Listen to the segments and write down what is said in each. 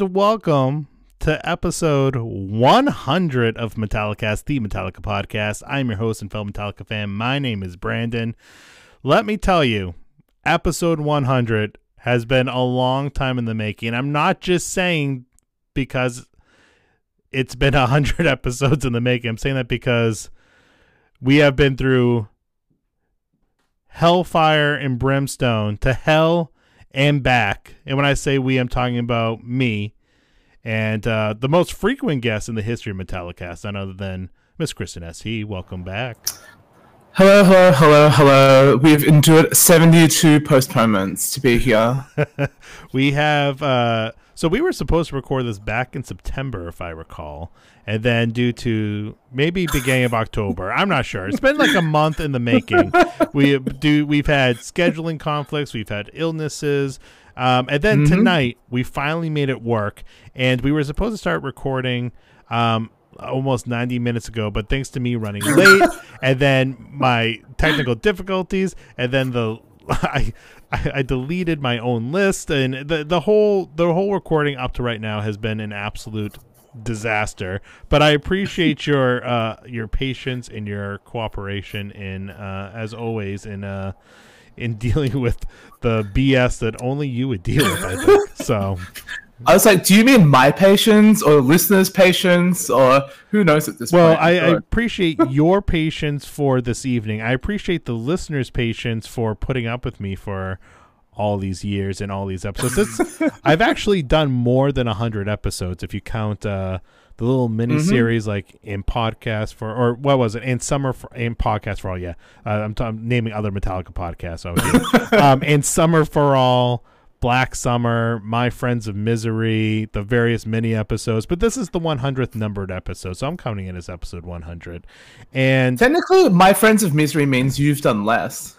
And welcome to episode 100 of Metallicast, the Metallica podcast. I'm your host and fellow Metallica fan. My name is Brandon. Let me tell you, episode 100 has been a long time in the making. I'm not just saying because it's been 100 episodes in the making. I'm saying that because we have been through hellfire and brimstone to hell and back. And when I say we, I'm talking about me and uh, the most frequent guest in the history of Metallicast, none other than Miss Kristen S. He. Welcome back. Hello, hello, hello, hello. We've endured 72 postponements to be here. we have, uh, so we were supposed to record this back in September, if I recall. And then due to maybe beginning of October, I'm not sure. It's been like a month in the making. We do, we've had scheduling conflicts, we've had illnesses. Um, and then Mhm. tonight, we finally made it work. And we were supposed to start recording um, almost 90 minutes ago, but thanks to me running late and then my technical difficulties, and then the I, I I deleted my own list, and the the whole the whole recording up to right now has been an absolute disaster. But I appreciate your uh, your patience and your cooperation in uh, as always in uh, in dealing with the BS that only you would deal with. I think so. I was like, do you mean my patience or listeners' patience or who knows at this Well, point? I, I appreciate your patience for this evening. I appreciate the listeners' patience for putting up with me for all these years and all these episodes. It's, I've actually done more than hundred episodes if you count uh, the little mini Mm-hmm. series like in podcast for or what was it in summer for in podcast for all. Yeah, uh, I'm, t- I'm naming other Metallica podcasts. So um, in summer for all. Black Summer, My Friends of Misery, the various mini episodes, but this is the 100th numbered episode, so I'm counting it as episode 100. And Technically, my friends of misery means you've done less.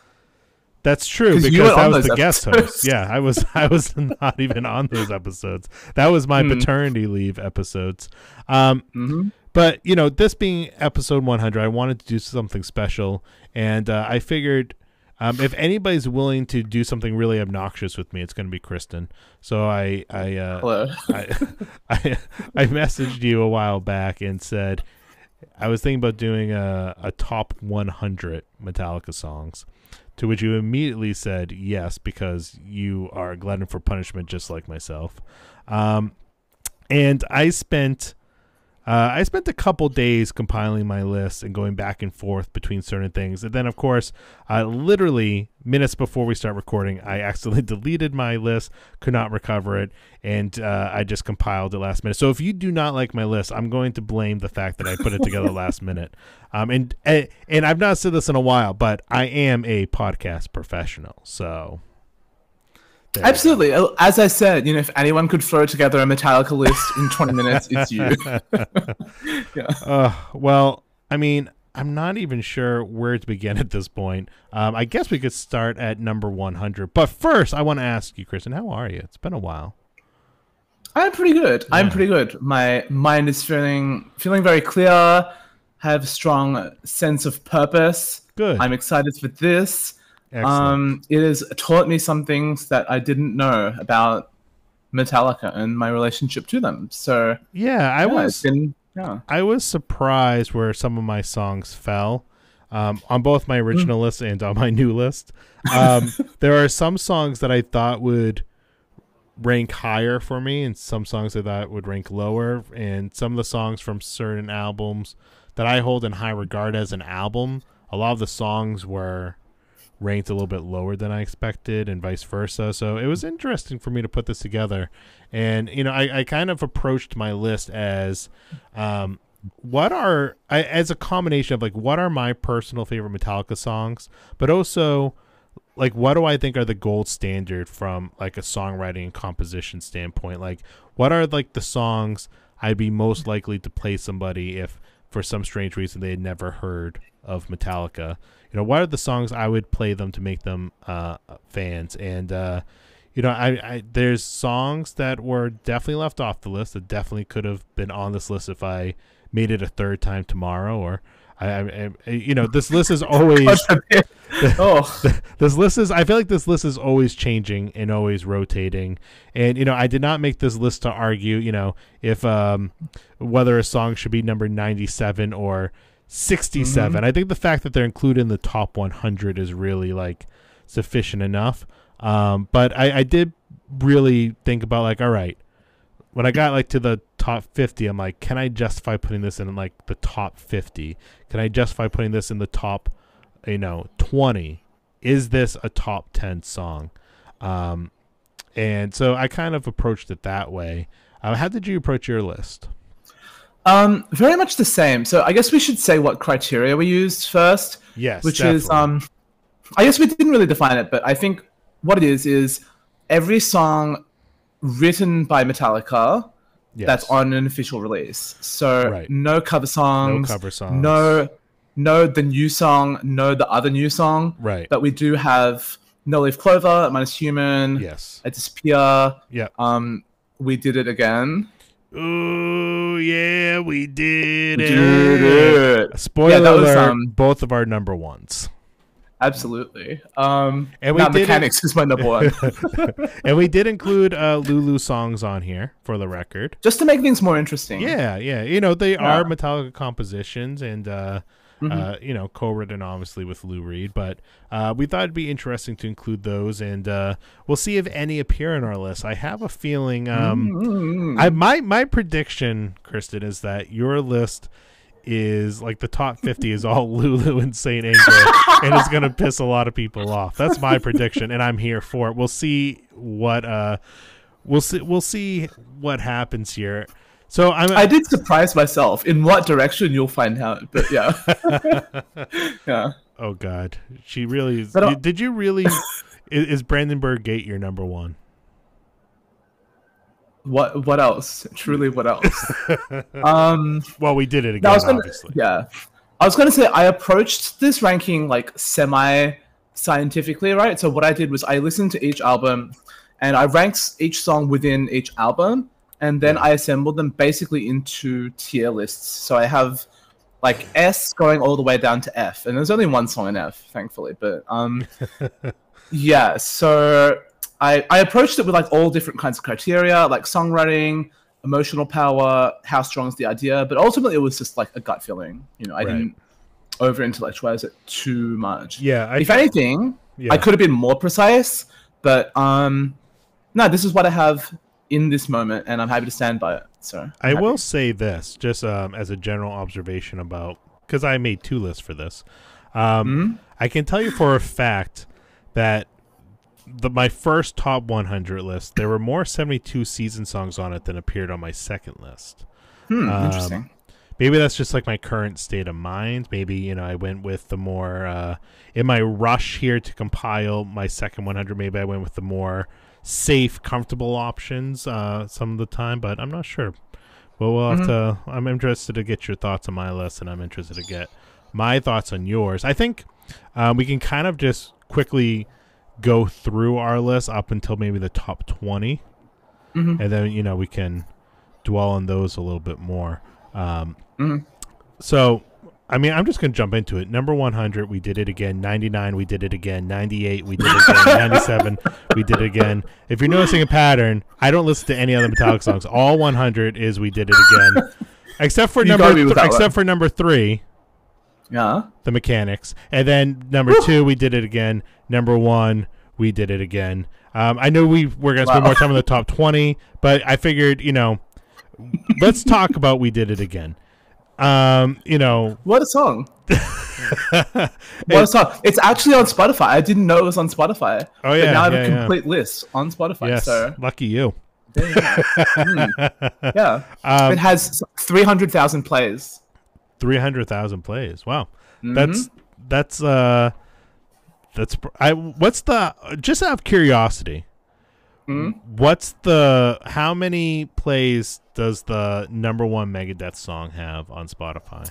That's true because I was the those guest episodes. host. Yeah, I was I was not even on those episodes. That was my Hmm. paternity leave episodes. Um hmm but you know, this being episode 100, I wanted to do something special, and uh, I figured um, if anybody's willing to do something really obnoxious with me, it's going to be Kristen. So I, I, uh, Hello. I, I, I messaged you a while back and said I was thinking about doing a, a top 100 Metallica songs. To which you immediately said yes because you are glutton for punishment, just like myself. Um, and I spent uh, I spent a couple days compiling my list and going back and forth between certain things. And then, of course, uh, literally minutes before we start recording, I accidentally deleted my list, could not recover it, and uh, I just compiled it last minute. So if you do not like my list, I'm going to blame the fact that I put it together last minute. Um, and and and I've not said this in a while, but I am a podcast professional, so. There. Absolutely. As I said, you know, if anyone could throw together a Metallica list in 20 minutes, it's you. yeah. Uh, well, I mean, I'm not even sure where to begin at this point. Um, I guess we could start at number 100. But first, I want to ask you, Kristen, how are you? It's been a while. I'm pretty good. I'm pretty good. My mind is feeling feeling very clear. Have a strong sense of purpose. Good. I'm excited for this. Um, it has taught me some things that I didn't know about Metallica and my relationship to them. So yeah, I yeah, was been yeah. I was surprised where some of my songs fell. Um, on both my original list and on my new list. Um, there are some songs that I thought would rank higher for me, and some songs I thought would rank lower. And some of the songs from certain albums that I hold in high regard as an album, a lot of the songs were ranked a little bit lower than I expected, and vice versa. So it was interesting for me to put this together. And you know, I, I kind of approached my list as um, what are I, as a combination of like what are my personal favorite Metallica songs, but also like what do I think are the gold standard from like a songwriting and composition standpoint? Like what are like the songs I'd be most likely to play somebody if for some strange reason they had never heard of Metallica? You know, what are the songs I would play them to make them uh, fans? And uh, you know, I, I there's songs that were definitely left off the list that definitely could have been on this list if I made it a third time tomorrow or I, I, you know this list is always oh, this list is I feel like this list is always changing and always rotating. And you know, I did not make this list to argue, you know, if um whether a song should be number 97 or 67. Mm-hmm. I think the fact that they're included in the top 100 is really like sufficient enough. Um but I I did really think about like all right, when I got like to the top 50, I'm like, can I justify putting this in like the top 50? Can I justify putting this in the top you know 20 is this a top 10 song um and so i kind of approached it that way uh, how did you approach your list um, very much the same. So I guess we should say what criteria we used first. yes which is um i guess we didn't really define it but i think what it is is every song written by metallica yes. that's on an official release. So Right. no cover songs. no cover songs. no no the new song no the other new song. Right. But we do have no leaf clover minus human yes. I disappear. Yeah. Um we did it again. Ooh, yeah we did We it, did it. spoiler Yeah, was, alert, um, both of our number ones absolutely um And we did mechanics is my number one and we did include uh lulu songs on here for the record just to make things more interesting Yeah, yeah. You know, they are Yeah. Metallica compositions and uh Mm-hmm. uh, you know, co-written obviously with Lou Reed, but uh, we thought it'd be interesting to include those, and uh, we'll see if any appear in our list. I have a feeling, um, Mm. I my my prediction, Kristen, is that your list is like the top fifty is all Lulu and Saint Anger, and it's gonna piss a lot of people off. That's my prediction, and I'm here for it. We'll see what uh, we'll see we'll see what happens here. So I'm I did surprise myself in what direction you'll find out, but yeah, yeah. Oh God, she really is. Uh, did you really? is Brandenburg Gate your number one? What what else? Truly, what else? um, Well, we did it again, I was gonna, obviously. yeah, I was gonna say I approached this ranking like semi scientifically, right? So what I did was I listened to each album, and I ranked each song within each album, and then I assembled them basically into tier lists. So I have like S going all the way down to F, and there's only one song in F, thankfully. But um, yeah, so I I approached it with like all different kinds of criteria, like songwriting, emotional power, how strong is the idea, but ultimately it was just like a gut feeling. You know, I Right. didn't over intellectualize it too much. Yeah, I, If anything, yeah. I could have been more precise, but um, no, this is what I have in this moment, and I'm happy to stand by it. So I'm I happy. will say this, just um, as a general observation about because I made two lists for this. Um, Hmm? I can tell you for a fact that the my first top 100 list, there were more 72 season songs on it than appeared on my second list. Hmm, um, interesting. maybe that's just like my current state of mind maybe you know i went with the more uh in my rush here to compile my second 100 maybe i went with the more safe comfortable options uh some of the time but i'm not sure well we'll have to i'm interested to get your thoughts on my list and i'm interested to get my thoughts on yours i think um, we can kind of just quickly go through our list up until maybe the top 20 Mhm. and then you know we can dwell on those a little bit more. Um, Mhm. so i mean i'm just gonna jump into it. Number 100 we did it again. 99 we did it again. 98 we did it again. 97 we did it again. If you're noticing a pattern i don't listen to any other metallic songs. All 100 is we did it again. Except for You number gotta be with th- except one. for number three Yeah. the mechanics. And then number two, we did it again. Number one, we did it again. Um, I know we we're gonna spend Wow. more time on the top twenty, but I figured, you know, let's talk about we did it again. Um, you know, What a song. what a song. It's actually on Spotify. I didn't know it was on Spotify. Oh, But yeah, now I have yeah, a yeah. complete list on Spotify. yes, So lucky you. go. Hmm. yeah. Um, it has 300,000 plays. Three hundred thousand plays. Wow, Mm-hmm. that's that's uh, that's I. What's the just out of curiosity? Mhm. What's the how many plays does the number one Megadeth song have on Spotify?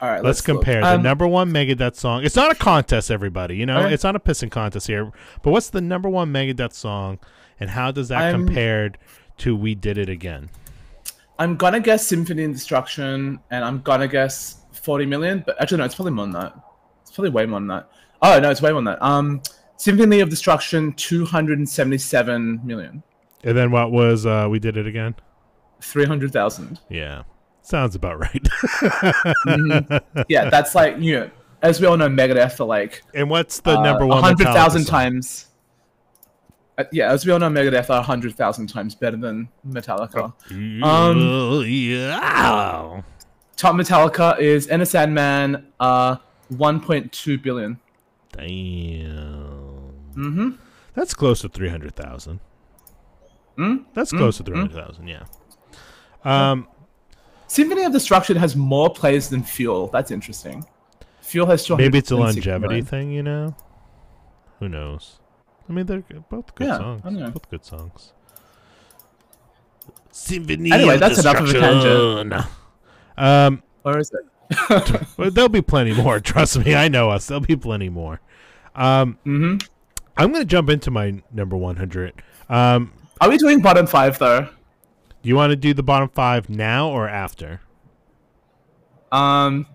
All right. Let's, look. compare the Um, number one Megadeth song. It's not a contest, everybody. You know, Okay. it's not a pissing contest here. But what's the number one Megadeth song, and how does that I'm- compared to "We Did It Again"? I'm gonna guess Symphony and Destruction, and I'm gonna guess 40 million, but actually no, it's probably more than that. It's probably way more than that. Oh no, it's way more than that. Um, Symphony of Destruction, 277 million, And then what was uh we did it again? 300,000. Yeah. Sounds about right. Mhm. Yeah, that's like you know, as we all know, Megadeth are like and what's the uh, number one? 100,000 Metallica song? times. Uh, yeah, as we all know, Megadeth are 100,000 times better than Metallica. Um, yeah. Top Metallica is Enter Sandman, uh, 1.2 billion. Damn. Mm-hmm. That's close to three hundred thousand. Mm? That's Mm, close to mm. three hundred thousand. Yeah. Um. Symphony of Destruction has more plays than Fuel. That's interesting. Fuel has Maybe it's a longevity thing, you know. Who knows? I mean, they're both good Yeah, songs. I. Both good songs. Symphony Anyway, that's enough of a tangent. Destruction. Um, Or is it? well, there'll be plenty more. Trust me, I know us. There'll be plenty more. Um, hmm I'm gonna jump into my number 100. Um, Are we doing bottom five though? do you want to do the bottom five now or after? Um,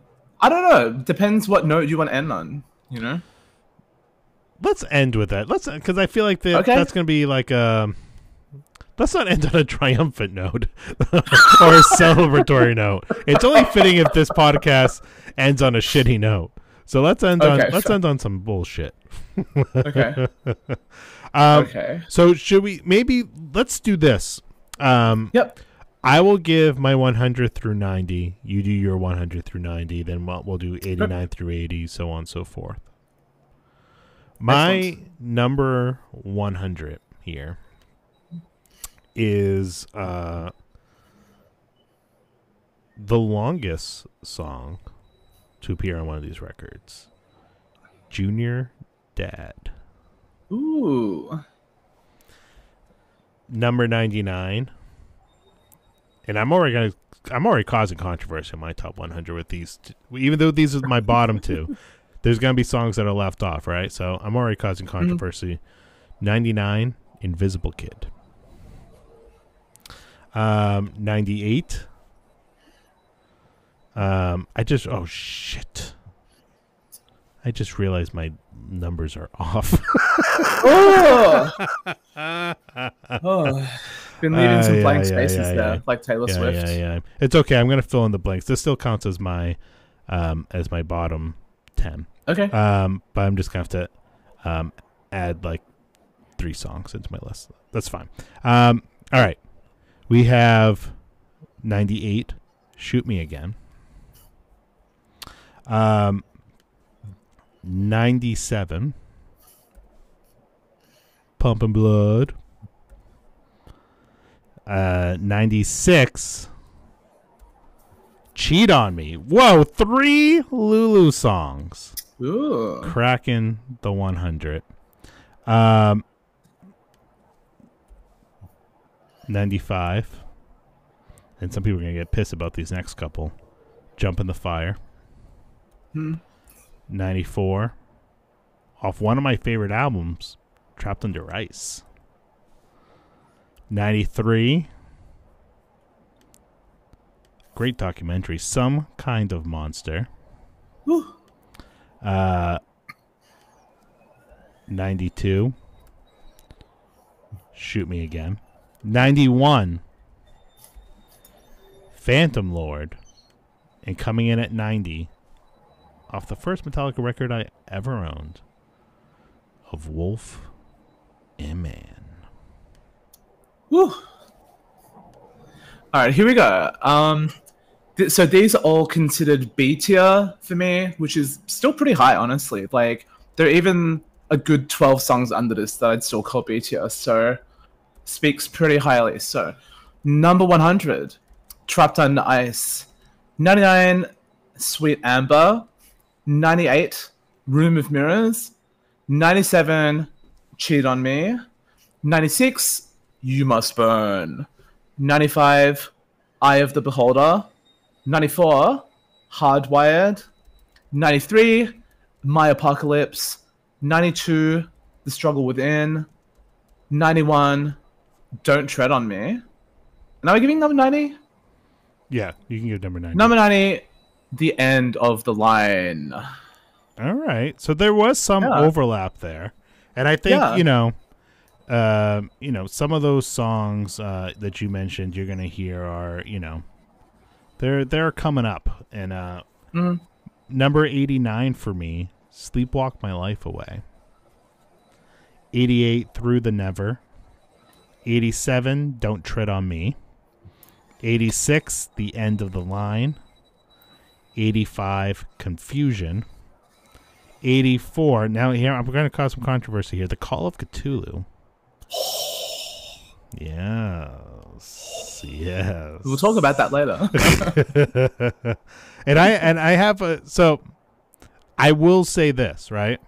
I don't know. Depends what note you want to end on. You know. Let's end with that. Let's because I feel like the, Okay. that's gonna be like a. Let's not end on a triumphant note or a celebratory note. It's only fitting if this podcast ends on a shitty note. So let's end on Okay, let's end on some bullshit. Okay. Um, okay. So should we maybe let's do this? Um, Yep. I will give my 100 through 90. You do your 100 through 90. Then we'll, we'll do 89 through 80, so on and so forth. My number 100 here is uh, the longest song to appear on one of these records Junior Dad. Ooh. number 99 and i'm already gonna i'm already causing controversy in my top 100 with these even though these are my bottom two there's gonna be songs that are left off right so i'm already causing controversy 99 invisible kid um 98 um i just oh shit i just realized my numbers are off Oh. oh. Been leaving Uh, some yeah, blank yeah, spaces yeah, there, like Taylor yeah, Swift. Yeah, yeah. It's okay. I'm gonna fill in the blanks. This still counts as my um as my bottom ten. Okay. Um, but I'm just gonna have to um add like three songs into my list. That's fine. Um, all right. We have ninety eight. Shoot me again. Um, ninety seven. Pumping blood. Uh, 96. Cheat on me. Whoa, three Lulu songs. Ooh. Cracking the 100. Um, 95. And some people are going to get pissed about these next couple. Jump in the Fire. Hmm. 94. Off one of my favorite albums, Trapped Under Ice. 93. Great documentary. Some Kind of Monster. Ooh. Uh, 92. Shoot Me Again. 91. Phantom Lord. And coming in at 90. Off the first Metallica record I ever owned. Of Wolf and Man. Woo. All right, here we go. Um, so these are all considered B tier for me, which is still pretty high, honestly. Like there are even a good twelve songs under this that I'd still call B tier. So speaks pretty highly. So number one hundred, Trapped Under Ice. Ninety nine, Sweet Amber. Ninety eight, Room of Mirrors. Ninety seven, Cheat on Me. Ninety six, you Must Burn. 95, Eye of the Beholder. 94, Hardwired. 93, My Apocalypse. 92, The Struggle Within. 91, Don't Tread on Me. And am I giving number 90? Yeah, you can give number 90. Number 90, the end of the line. All right. So there was some Yeah. overlap there. And I think, Yeah. you know, um, you know, some of those songs uh, that you mentioned you're going to hear are, you know, they're they're coming up and uh Mhm. number 89 for me, Sleepwalk My Life Away. 88 Through the Never. 87 Don't Tread on Me. 86 The End of the Line. 85 Confusion. 84. Now here I'm going to cause some controversy here. The Call of Ktulu. yes. Yes. We'll talk about that later. and I and I have a so I will say this, right?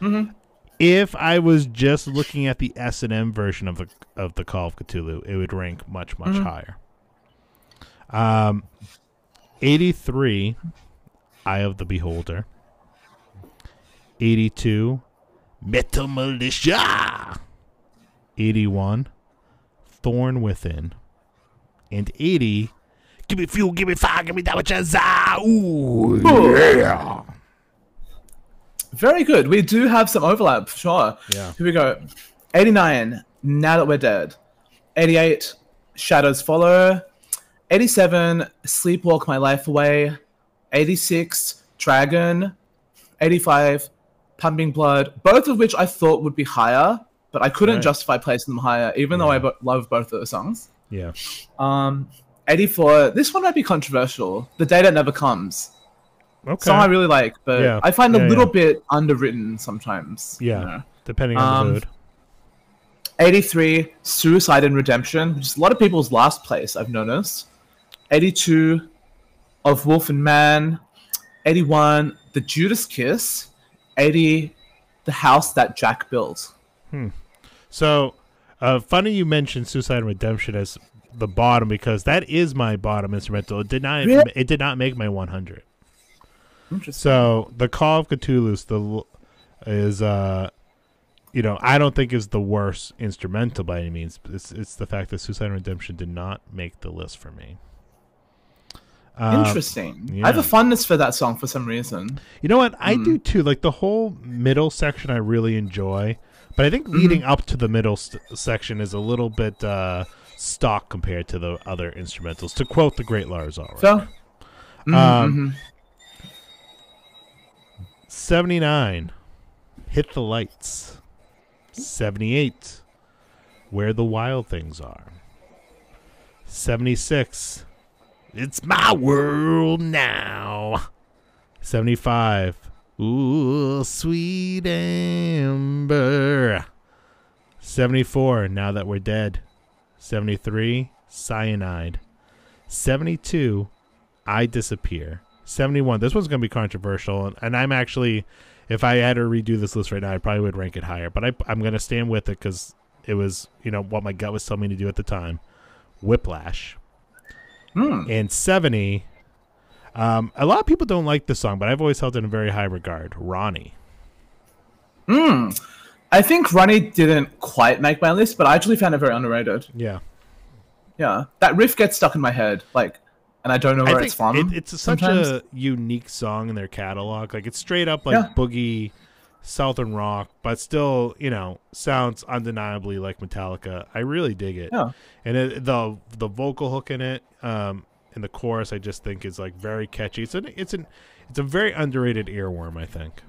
Mhm. If I was just looking at the S and M version of the of the Call of Ktulu, it would rank much much Mhm. higher. Um, eighty three, Eye of the Beholder. Eighty two, Metal Militia. Eighty one, Thorn Within. And eighty, Give me fuel, give me fire, give me that which is ah, ooh, yeah. Very good. We do have some overlap, for sure. Yeah. Here we go. 89, Now That We're Dead. 88, Shadows Follow. 87, Sleepwalk My Life Away. 86, Dragon. 85, Pumping Blood. Both of which I thought would be higher, but I couldn't Right. justify placing them higher, even though I bo- love both of the songs. Yeah. Um, 84, this one might be controversial. The Day That Never Comes. Okay. Song I really like, but Yeah. I find Yeah, a little yeah. bit underwritten sometimes. you Yeah. know. Depending on Um, the mood. 83, Suicide and Redemption, which is a lot of people's last place, I've noticed. 82, Of Wolf and Man. 81, The Judas Kiss. 80, The House That Jack Built. So, uh, funny you mentioned Suicide and Redemption as the bottom because that is my bottom instrumental. It did not. Really? It did not make my 100. Interesting. So the Call of Ktulu is the is uh, you know, I don't think is the worst instrumental by any means. It's it's the fact that Suicide and Redemption did not make the list for me. Uh, Interesting. I have a fondness for that song for some reason. You know what? I Hmm. do too. Like the whole middle section, I really enjoy. But I think Mm-hmm. leading up to the middle st- section is a little bit uh, stock compared to the other instrumentals. To quote the great Lars Ulrich. So, Mhm, Um, mhm. 79, Hit the Lights. 78, Where the Wild Things Are. 76, It's My World Now. 75, Ooh, Sweet Amber. 74, Now That We're Dead. 73, Cyanide. 72, I disappear. 71. This one's going to be controversial, and, and I'm actually, if I had to redo this list right now, I probably would rank it higher. But I, I'm going to stand with it because it was, you know, what my gut was telling me to do at the time. Whiplash. Hmm. And 70. Um, a lot of people don't like this song, but I've always held it in very high regard. Ronnie. Hmm. I think Ronnie didn't quite make my list, but I actually found it very underrated. Yeah. Yeah, that riff gets stuck in my head, like, and I don't know where it's from. it, it's such sometimes. a unique song in their catalog. Like it's straight up like Yeah. boogie, southern rock, but still, you know, sounds undeniably like Metallica. I really dig it. Yeah. And it, the the vocal hook in it, um, in the chorus, I just think is like very catchy. It's an it's an it's a very underrated earworm. I think.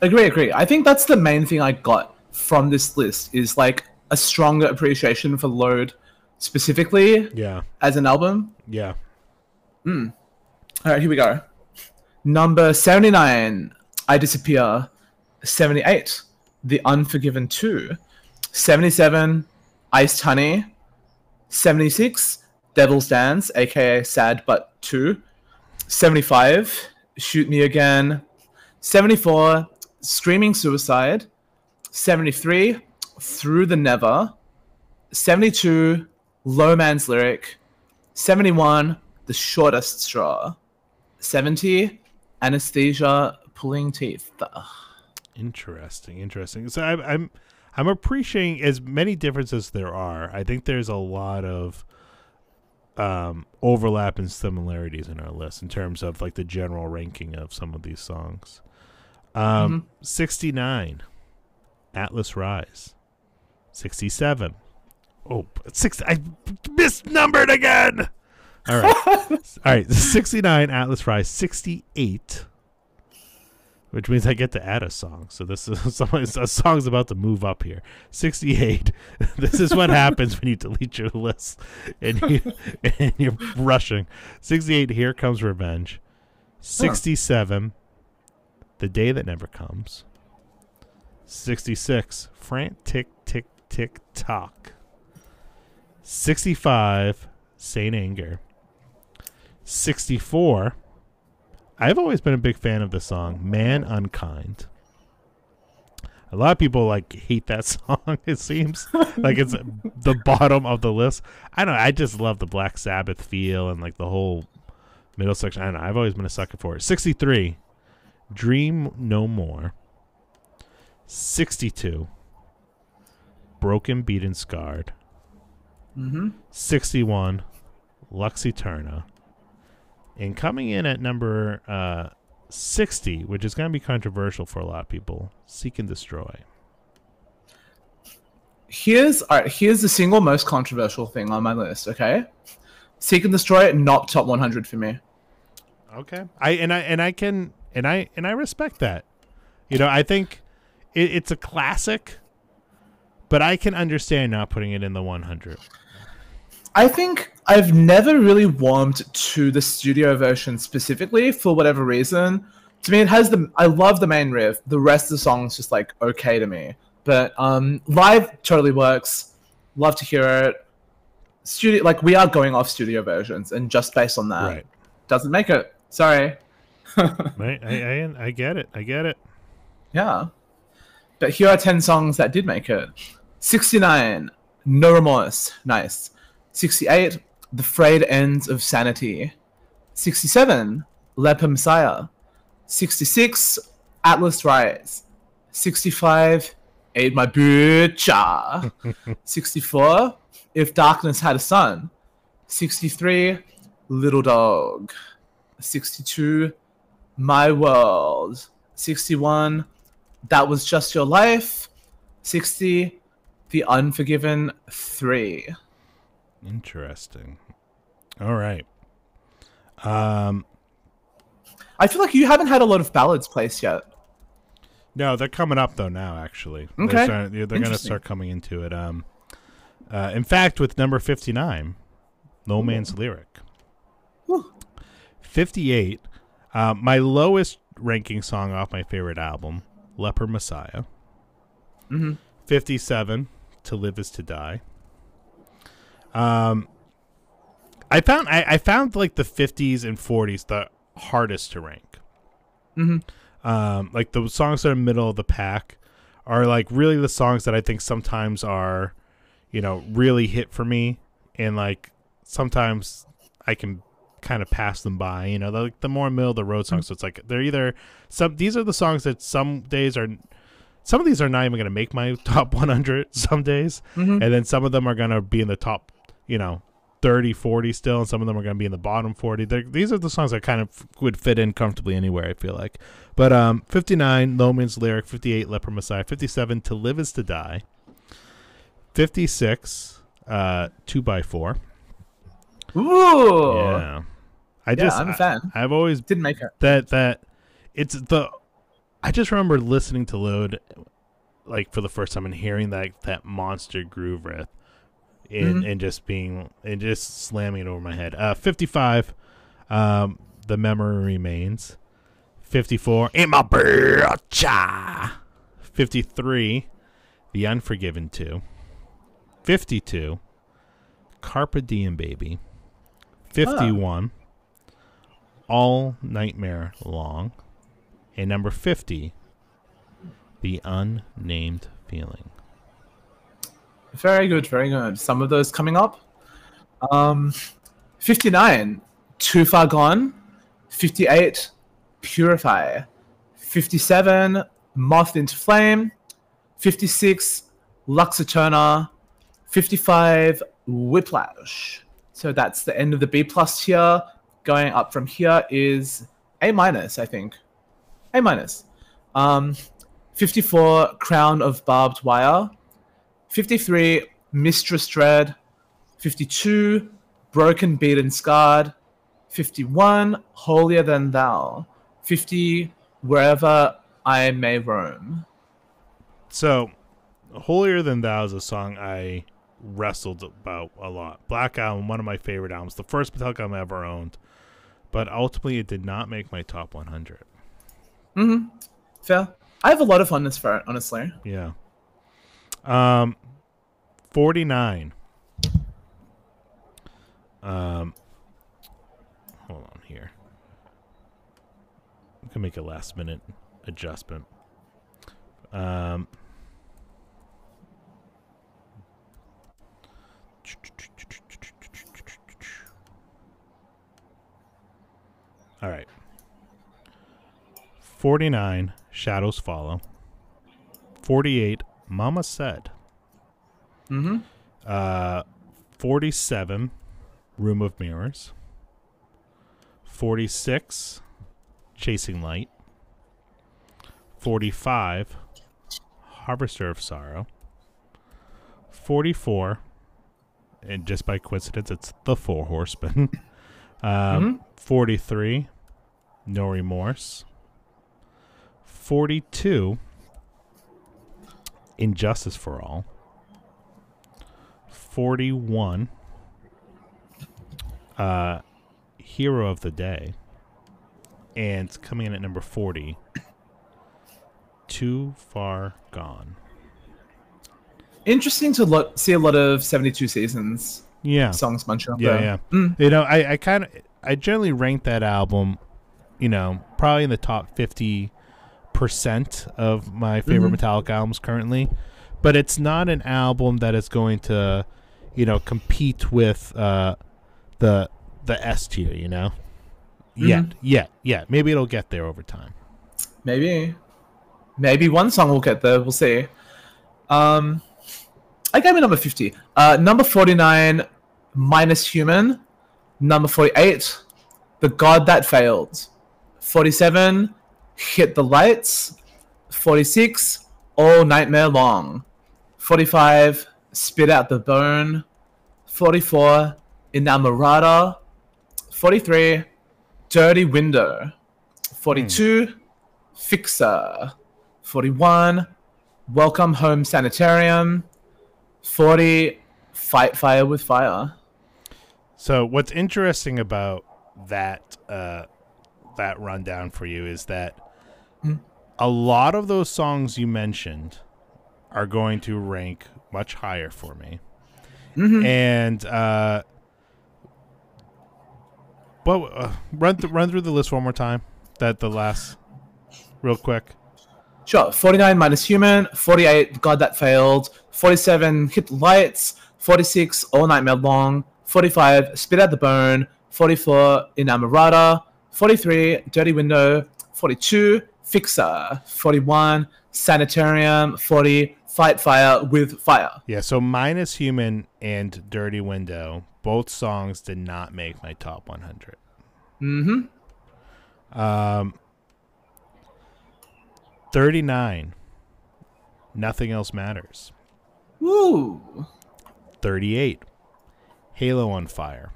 Agree, agree. I think that's the main thing I got from this list is like a stronger appreciation for Load specifically Yeah. as an album. Yeah. Hmm. All right, here we go. Number 79, I Disappear. 78, The Unforgiven 2. 77, Iced Honey. 76, Devil's Dance, aka Sad But 2. 75, Shoot Me Again. 74, Screaming Suicide. 73, Through the Never. 72, Low Man's Lyric. 71, The Shortest Straw. 70, Anesthesia Pulling Teeth. Interesting, interesting. So I'm I'm I'm appreciating as many differences there are. I think there's a lot of um, overlap and similarities in our list in terms of like the general ranking of some of these songs. Um, 69, Atlas Rise. 67. Oh, six. I misnumbered again. All right. All right. 69, Atlas Rise. 68, which means I get to add a song. So this is a song's about to move up here. 68. This is what happens when you delete your list and, you, and you're rushing. 68, Here Comes Revenge. 67, The Day That Never Comes. 66, Frantic Tick Tick tick Tock. 65, Saint Anger. 64, I've always been a big fan of the song Man Unkind. A lot of people like hate that song. It seems like it's the bottom of the list. I don't know. I just love the Black Sabbath feel and like the whole middle section. I don't know. I've always been a sucker for it. Sixty-three, Dream No More. Sixty-two, Broken, Beaten, Scarred. Mm-hmm. Sixty-one, Lux Æterna. And coming in at number uh, 60, which is going to be controversial for a lot of people, Seek and Destroy. Here's all right, here's the single most controversial thing on my list. Okay, Seek and Destroy not top 100 for me. Okay. I and I and I can and I and I respect that. You know, I think it, it's a classic, but I can understand not putting it in the 100. I think I've never really warmed to the studio version specifically for whatever reason. To me, it has the I love the main riff. The rest of the song's just like okay to me. But um, live totally works. Love to hear it. Studio like we are going off studio versions, and just based on that, Right. doesn't make it. Sorry. Right? I, I I get it. I get it. Yeah. But here are 10 songs that did make it 69, No Remorse. Nice. 68, The Frayed Ends of Sanity. 67, Leper Messiah. 66, Atlas Rise. 65, Aid My Butcher. 64, If Darkness Had a Sun. 63, Little Dog. 62, My World. 61, That Was Just Your Life. 60, The Unforgiven 3. Interesting. All right. Um I feel like you haven't had a lot of ballads placed yet. no, they're coming up though now actually. They're Okay. starting- they're, going to start coming into it. Um uh, in fact with number 59, Low Man's Lyric. Whew. 58, uh, my lowest ranking song off my favorite album, Leper Messiah. Mhm. 57, To Live Is to Die. Um, I found I, I found like the 50s and 40s the hardest to rank. Mhm. Um, like the songs that are middle of the pack are like really the songs that I think sometimes are, you know, really hit for me, and like sometimes I can kind of pass them by. You know, the, like the more middle of the road songs. So it's like they're either some. These are the songs that some days are. Some of these are not even going to make my top 100 some days, Mhm. and then some of them are going to be in the top, you know, 30, 40 still, and some of them are going to be in the bottom 40. They're, these are the songs that kind of would fit in comfortably anywhere, I feel like. But um, 59, Low Man's Lyric. 58, Leper Messiah. 57, To Live Is to Die. 56, uh, 2 by 4 Ooh. Yeah. I Yeah, just, I'm a fan. I've always Didn't make it. that that it's the I just remember listening to Load like for the first time and hearing that that monster groove riff and Mhm. and just being and just slamming it over my head. Uh 55 um the memory remains. 54 Inamorata. 53 the unforgiven 2. 52 Carpe Diem baby. 51 all nightmare long and number 50 the unnamed feeling Very good, very good. Some of those coming up. Um, 59, Too Far Gone. 58, Purify. 57, Moth into Flame. 56, Lux Æterna. 55, Whiplash. So that's the end of the B plus tier. Going up from here is A minus, I think. A minus. Um, 54 Crown of Barbed Wire. 53 Mistress Dread. 52 Broken, Beaten, Scarred. 51 Holier Than Thou. 50 Wherever I May Roam. So, Holier Than Thou is a song I wrestled about a lot. Black Album, one of my favorite albums, the first Metallica album I ever owned, but ultimately it did not make my top 100. Mm-hmm. Fair. I have a lot of fondness for it, honestly. Yeah. Um, 49. Um, hold on here. I can make a last minute adjustment. Um, all right. 49 Shadows Follow. 48 Mama Said. Mm-hmm. Uh, 47 Room of Mirrors. 46 Chasing Light. 45 Harvester of Sorrow. 44 and just by coincidence it's the Four Horsemen. um, 43 No Remorse. 42 And Justice for All. 41 uh Hero of the Day. And coming in at number 40 Too Far Gone. Interesting to lo- see a lot of 72 seasons Yeah. songs bunch up Yeah, yeah. Mm. You know, I, I kind of, I generally rank that album, you know, probably in the top fifty percent of my favorite Mm-hmm. Metallica albums currently. But it's not an album that is going to, you know, compete with uh, the the S tier. You know, Mm-hmm. yet, yet, yet. Maybe it'll get there over time. Maybe. Maybe one song will get there. We'll see. Um, I gave me number 50. Uh, number 49, Minus Human. Number 48, The God That Failed. 47, Hit the Lights. 46, All Nightmare Long. 45, Spit Out the Bone. 44, Inamorata. 43, Dirty Window. 42, Fixer. 41, Welcome Home Sanitarium. 40, Fight Fire with Fire. So what's interesting about that uh, that rundown for you is that a lot of those songs you mentioned are going to rank much higher for me, and uh, but uh, run th- run through the list one more time. That the last, real quick. Sure. 49 minus human. 48 God that failed. 47 hit the lights. 46 all nightmare long. 45 spit out the bone. 44 inamorata. 43 dirty window. 42 fixer. 41 sanitarium. 40 fight fire with fire. Yeah, so minus human and dirty window, both songs did not make my top 100. Mm-hmm. Um, 39. Nothing else matters. Woo. 38. Halo on fire.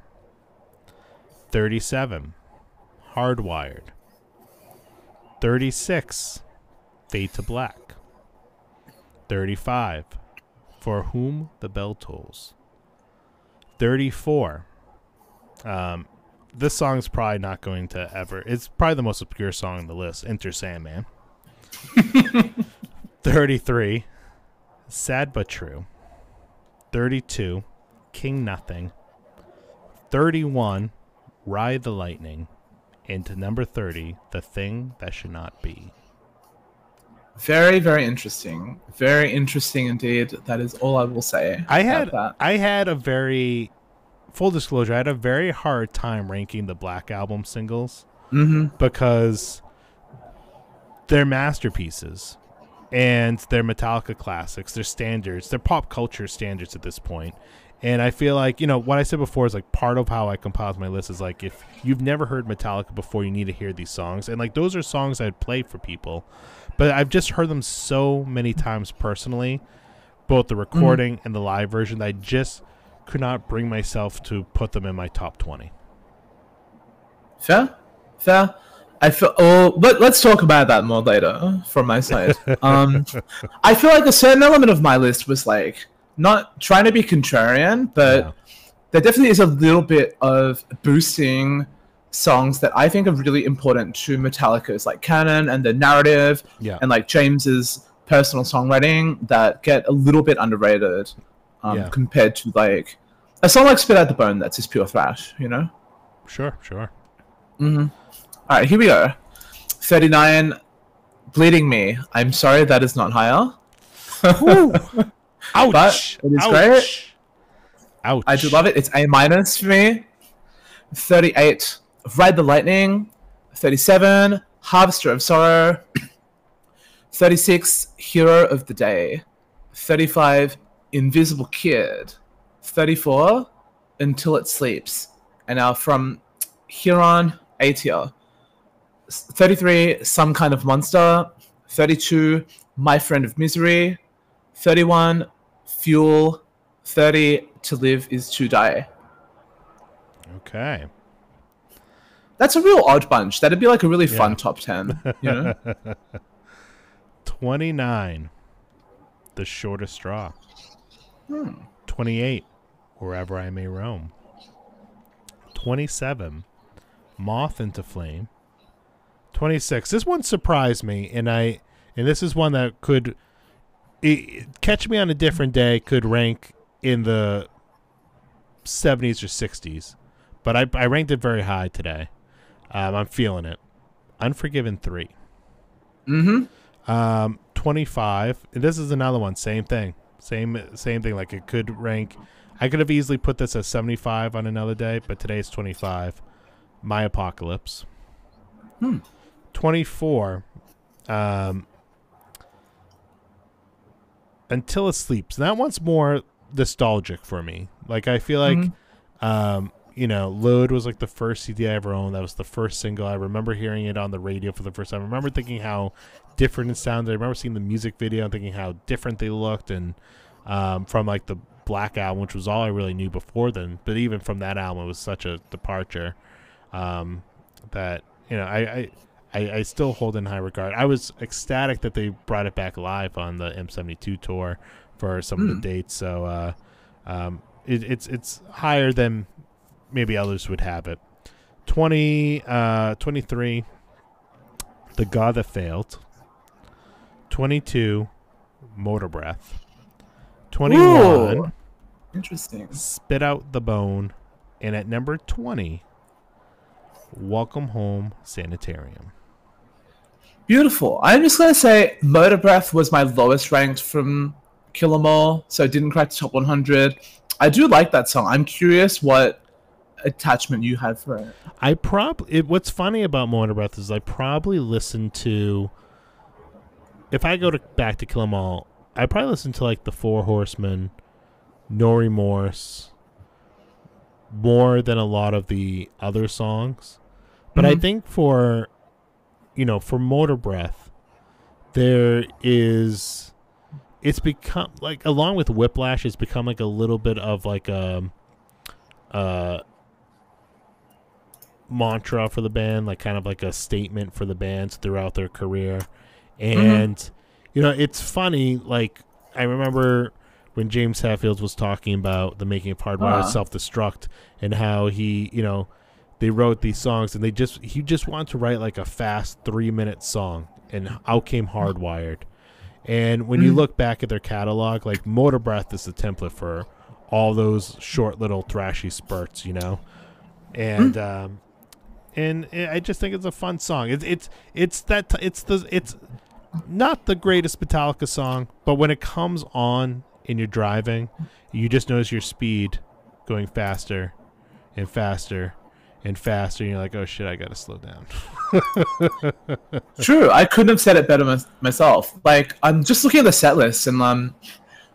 37. Hardwired. 36. Fade to black. 35. For whom the bell tolls. 34. Um, this song's probably not going to ever. It's probably the most obscure song on the list. Enter Sandman. 33. Sad but true. 32. King Nothing. 31. Ride the Lightning. And to number 30, The Thing That Should Not Be. Very, very interesting. Very interesting indeed. That is all I will say. I had that. I had a very full disclosure, I had a very hard time ranking the Black Album singles Mm-hmm. because they're masterpieces and they're Metallica classics, they're standards, they're pop culture standards at this point. And I feel like, you know, what I said before is like part of how I compiled my list is like if you've never heard Metallica before, you need to hear these songs. And like those are songs I'd play for people. But I've just heard them so many times personally, both the recording and the live version, that I just could not bring myself to put them in my top 20. Fair, fair. I feel. Oh, but let's talk about that more later from my side. um, I feel like a certain element of my list was like not trying to be contrarian, but Yeah. there definitely is a little bit of boosting songs that I think are really important to Metallica's like canon and the narrative, Yeah. and like James's personal songwriting that get a little bit underrated um, Yeah. compared to like a song like "Spit Out the Bone" that's just pure thrash, you know. Sure, sure. All right, here we go. 39, Bleeding Me. I'm sorry that is not higher. Ouch! But it is Ouch! great. Ouch. I do love it. It's A minus for me. 38, Ride the Lightning. 37, Harvester of Sorrow. 36, Hero of the Day. 35, Invisible Kid. 34, Until It Sleeps. And now from here on, A tier. 33, Some Kind of Monster. 32, My Friend of Misery. 31, Fuel. 30, To Live is to Die. Okay. That's a real odd bunch. That'd be like a really fun top 10. You know? 29. The shortest straw. Hmm. 28. Wherever I may roam. 27. Moth into flame. 26. This one surprised me and I and this is one that could i catch me on a different day could rank in the 70s or 60s. But I I ranked it very high today. Um, I'm feeling it. Unforgiven 3. mm-hmm. Um, 25. And this is another one. Same thing. Same same thing. Like it could rank. I could have easily put this as 75 on another day, but today it's 25. My Apocalypse. Hmm. 24. Um, Until It Sleeps. That one's more nostalgic for me. Like I feel like, Mhm. um, you know, Load was like the first CD I ever owned. That was the first single. I remember hearing it on the radio for the first time. I remember thinking how different it sounded. I remember seeing the music video and thinking how different they looked, and um, from like the Black album, which was all I really knew before then. But even from that album, it was such a departure um, that you know I, I I I still hold in high regard. I was ecstatic that they brought it back live on the M72 tour for some of Hmm. the dates. So uh, um, it, it's it's higher than maybe others would have it. 20, uh, 23, The God That Failed. 22, Motor Breath. 21, Ooh. Interesting. Spit Out the Bone. And at number 20, Welcome Home Sanitarium. Beautiful. I'm just gonna say Motor Breath was my lowest ranked from Kill 'Em All, so it didn't crack the top 100. I do like that song. I'm curious what attachment you have for it. I probably what's funny about Motor Breath is I probably listened to if I go to back to Kill 'Em All, I probably listen to like the Four Horsemen, No Remorse, more than a lot of the other songs. But I Mhm. think for you know for Motor Breath, there is it's become like along with Whiplash, it's become like a little bit of like a uh mantra for the band, like kind of like a statement for the bands throughout their career. And you know, it's funny. Like I remember when James Hetfield was talking about the making of Hardwired Ah. Self Destruct and how he, you know, they wrote these songs and they just he just wanted to write like a fast three minute song, and out came Hardwired. And when you Mm. look back at their catalog, like Motor Breath is the template for all those short little thrashy spurts, you know. And um, and i I just think it's a fun song. It's it's it's that t- it's the it's not the greatest Metallica song, but when it comes on and you're driving, you just notice your speed going faster and faster and faster, and you're like, oh shit, I gotta slow down. True, I couldn't have said it better mys- myself. Like, I'm just looking at the set list, and um,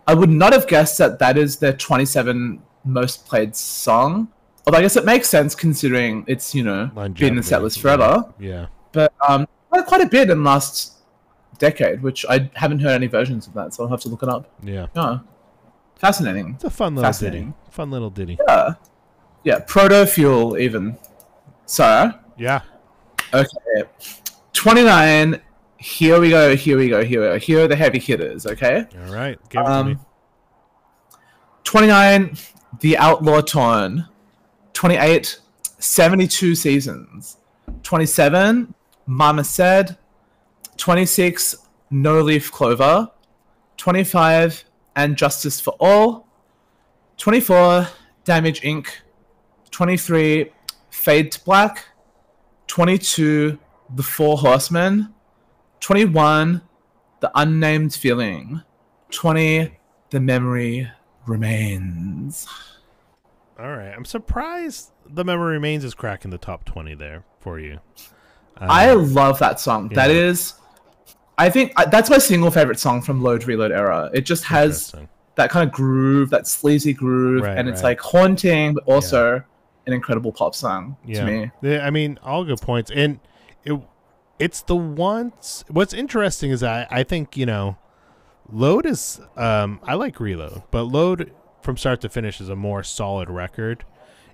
I would not have guessed that that is the 27 most played song. Although I guess it makes sense considering it's you know been in the set list forever. Yeah. But um, quite- quite a bit in the last decade, which I haven't heard any versions of that, so I'll have to look it up. Yeah. Yeah, fascinating. It's a fun little ditty. Fun little ditty. Yeah, yeah, proto fuel even. So Yeah. okay, twenty nine. Here we go. Here we go. Here we go. Here are the heavy hitters. Okay. All right. Give it to me. Um, 29, The Outlaw Torn. 28, 72 Seasons. 27, Mama Said. 26, No Leaf Clover. 25, And Justice for All. 24, Damage Inc. 23, Fade to Black. 22, The Four Horsemen. 21, The Unnamed Feeling. 20, The Memory Remains. All right. I'm surprised the memory remains is cracking the top 20 there for you. Um, I love that song. That yeah. is, I think that's my single favorite song from Load Reload era. It just has that kind of groove, that sleazy groove, Right, and it's right. like haunting, but also an incredible pop song yeah. to me. Yeah, I mean, all good points. And it it's the ones what's interesting is I I think, you know, Load is um I like Reload, but Load from start to finish is a more solid record.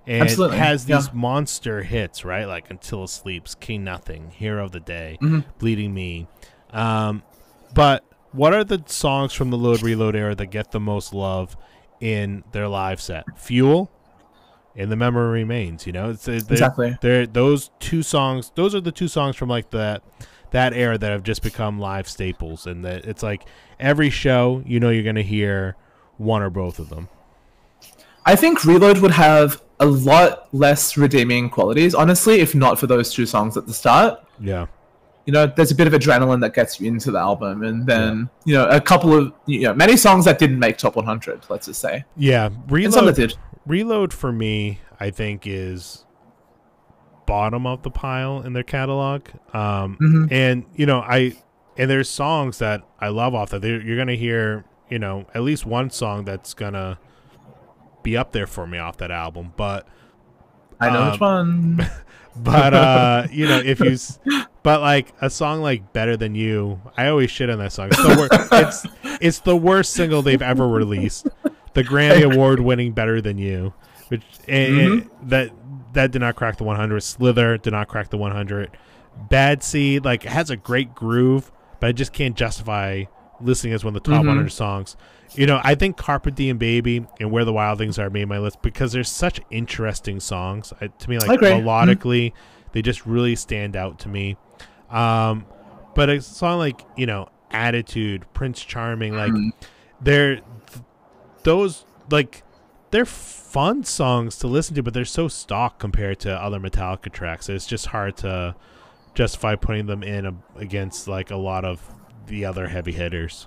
And Absolutely, has these yeah. monster hits, right? Like Until It Sleeps, King Nothing, Hero of the Day, Mhm. Bleeding Me. Um but what are the songs from the Load Reload era that get the most love in their live set? Fuel and the memory remains, you know? It's they're- Exactly. they're those two songs. Those are the two songs from like that that era that have just become live staples, and that it's like every show, you know, you're gonna hear one or both of them. I think Reload would have a lot less redeeming qualities, honestly, if not for those two songs at the start. Yeah, You know, there's a bit of adrenaline that gets you into the album, and then you know a couple of you know many songs that didn't make top 100. Let's just say, yeah. and some that Reload, did. Reload for me, I think is bottom of the pile in their catalog. Um, Mhm. and you know, I and there's songs that I love off that. You're gonna hear, you know, at least one song that's gonna be up there for me off that album, but. I know Um, which one. but uh you know if you but like a song like better than you i always shit on that song it's the, wor- it's, it's the worst single they've ever released the grammy award winning better than you which and, and that that did not crack the 100 slither did not crack the 100 bad seed like it has a great groove but i just can't justify listening as one of the top Mhm. 100 songs. You know i think carpe diem baby and where the wild things are made my list because there's such interesting songs. I, to me like melodically they just really stand out to me. Um but a song like you know attitude prince charming like Mhm. they're th- those like they're fun songs to listen to but they're so stock compared to other metallica tracks it's just hard to justify putting them in a, against like a lot of the other heavy hitters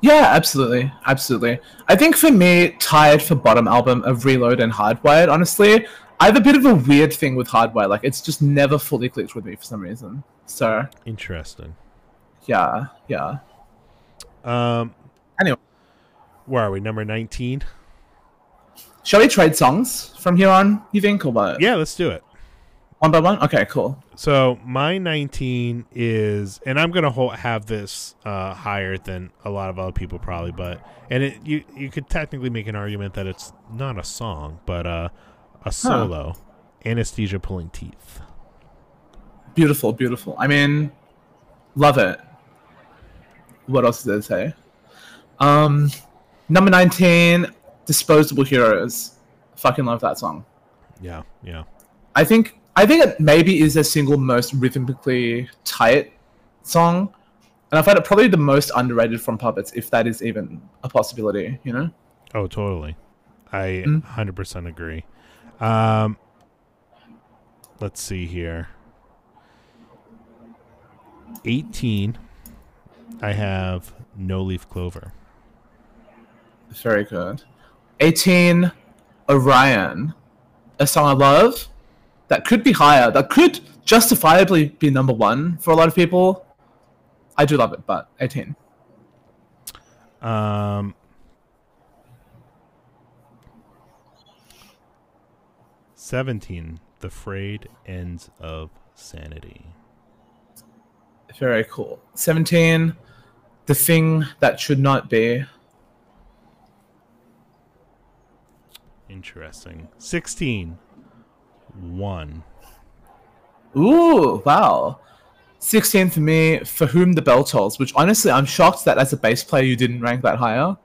Yeah, absolutely, absolutely. I think for me, tired for bottom album of Reload and Hardwired. Honestly, I have a bit of a weird thing with Hardwired. Like, it's just never fully clicked with me for some reason. So, interesting yeah, yeah. um Anyway, where are we number 19 shall we trade songs from here on? You think, or what? yeah let's do it One by one. Okay, cool. So my 19 is, and I'm gonna have this uh, higher than a lot of other people probably, but and it you you could technically make an argument that it's not a song, but uh, a solo, anesthesia pulling teeth. Beautiful, beautiful. I mean, love it. What else did it say? Um, number nineteen, Disposable Heroes. Fucking love that song. Yeah, yeah, I think I think it maybe is the single most rhythmically tight song, and I find it probably the most underrated from Puppets, if that is even a possibility. You know, oh totally, I Mm. 100% agree. Um, let's see here. 18, I have no leaf clover. Very good. Eighteen, Orion, a song I love. That could be higher. That could justifiably be number one for a lot of people. I do love it, but eighteen. Um, 17. The frayed ends of sanity. Very cool. 17. The thing that should not be. Interesting. 16. 1. Ooh, wow. 16 for me, For Whom the Bell Tolls, which honestly, I'm shocked that as a bass player you didn't rank that higher.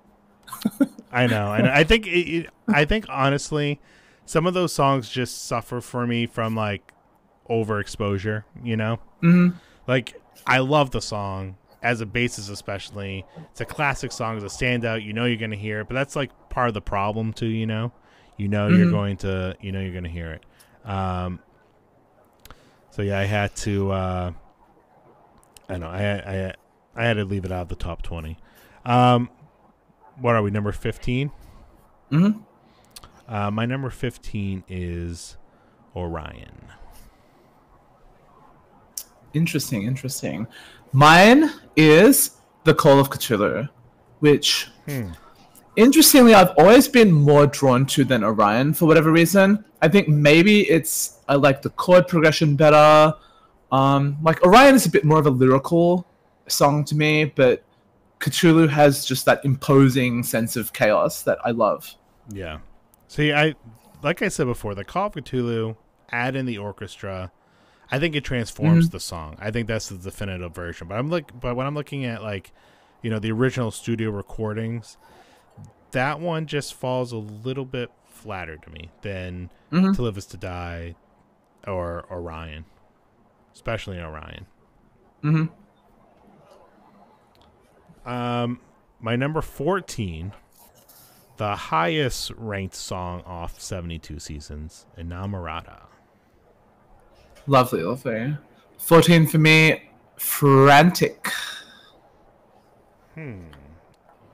I know. And I think, it, it, I think honestly, some of those songs just suffer for me from like overexposure, you know? Mm-hmm. Like, I love the song as a basis, especially. It's a classic song, it's a standout. You know you're going to hear it, but that's like part of the problem, too, you know? You know you're Mhm. going to, you know you're going to hear it. Um, so yeah, I had to. Uh, I know I I I had to leave it out of the top twenty. Um, what are we? Number fifteen. Mm-hmm. Uh, my number fifteen is Orion. Interesting, interesting. Mine is The Call of Ktulu, which, Hmm. Interestingly, I've always been more drawn to than Orion for whatever reason. I think maybe it's I like the chord progression better. Um, like Orion is a bit more of a lyrical song to me, but Ktulu has just that imposing sense of chaos that I love. Yeah. See, I like I said before, the Call of Ktulu, add in the orchestra. I think it transforms the song. I think that's the definitive version. But I'm like, but when I'm looking at like, you know, the original studio recordings, that one just falls a little bit flatter to me than Mhm. "To Live Is to Die" or Orion, especially Orion. hmm Um, my number fourteen, the highest ranked song off seventy-two seasons, "Inamorata." Lovely, lovely. 14 for me, Frantic. Hmm.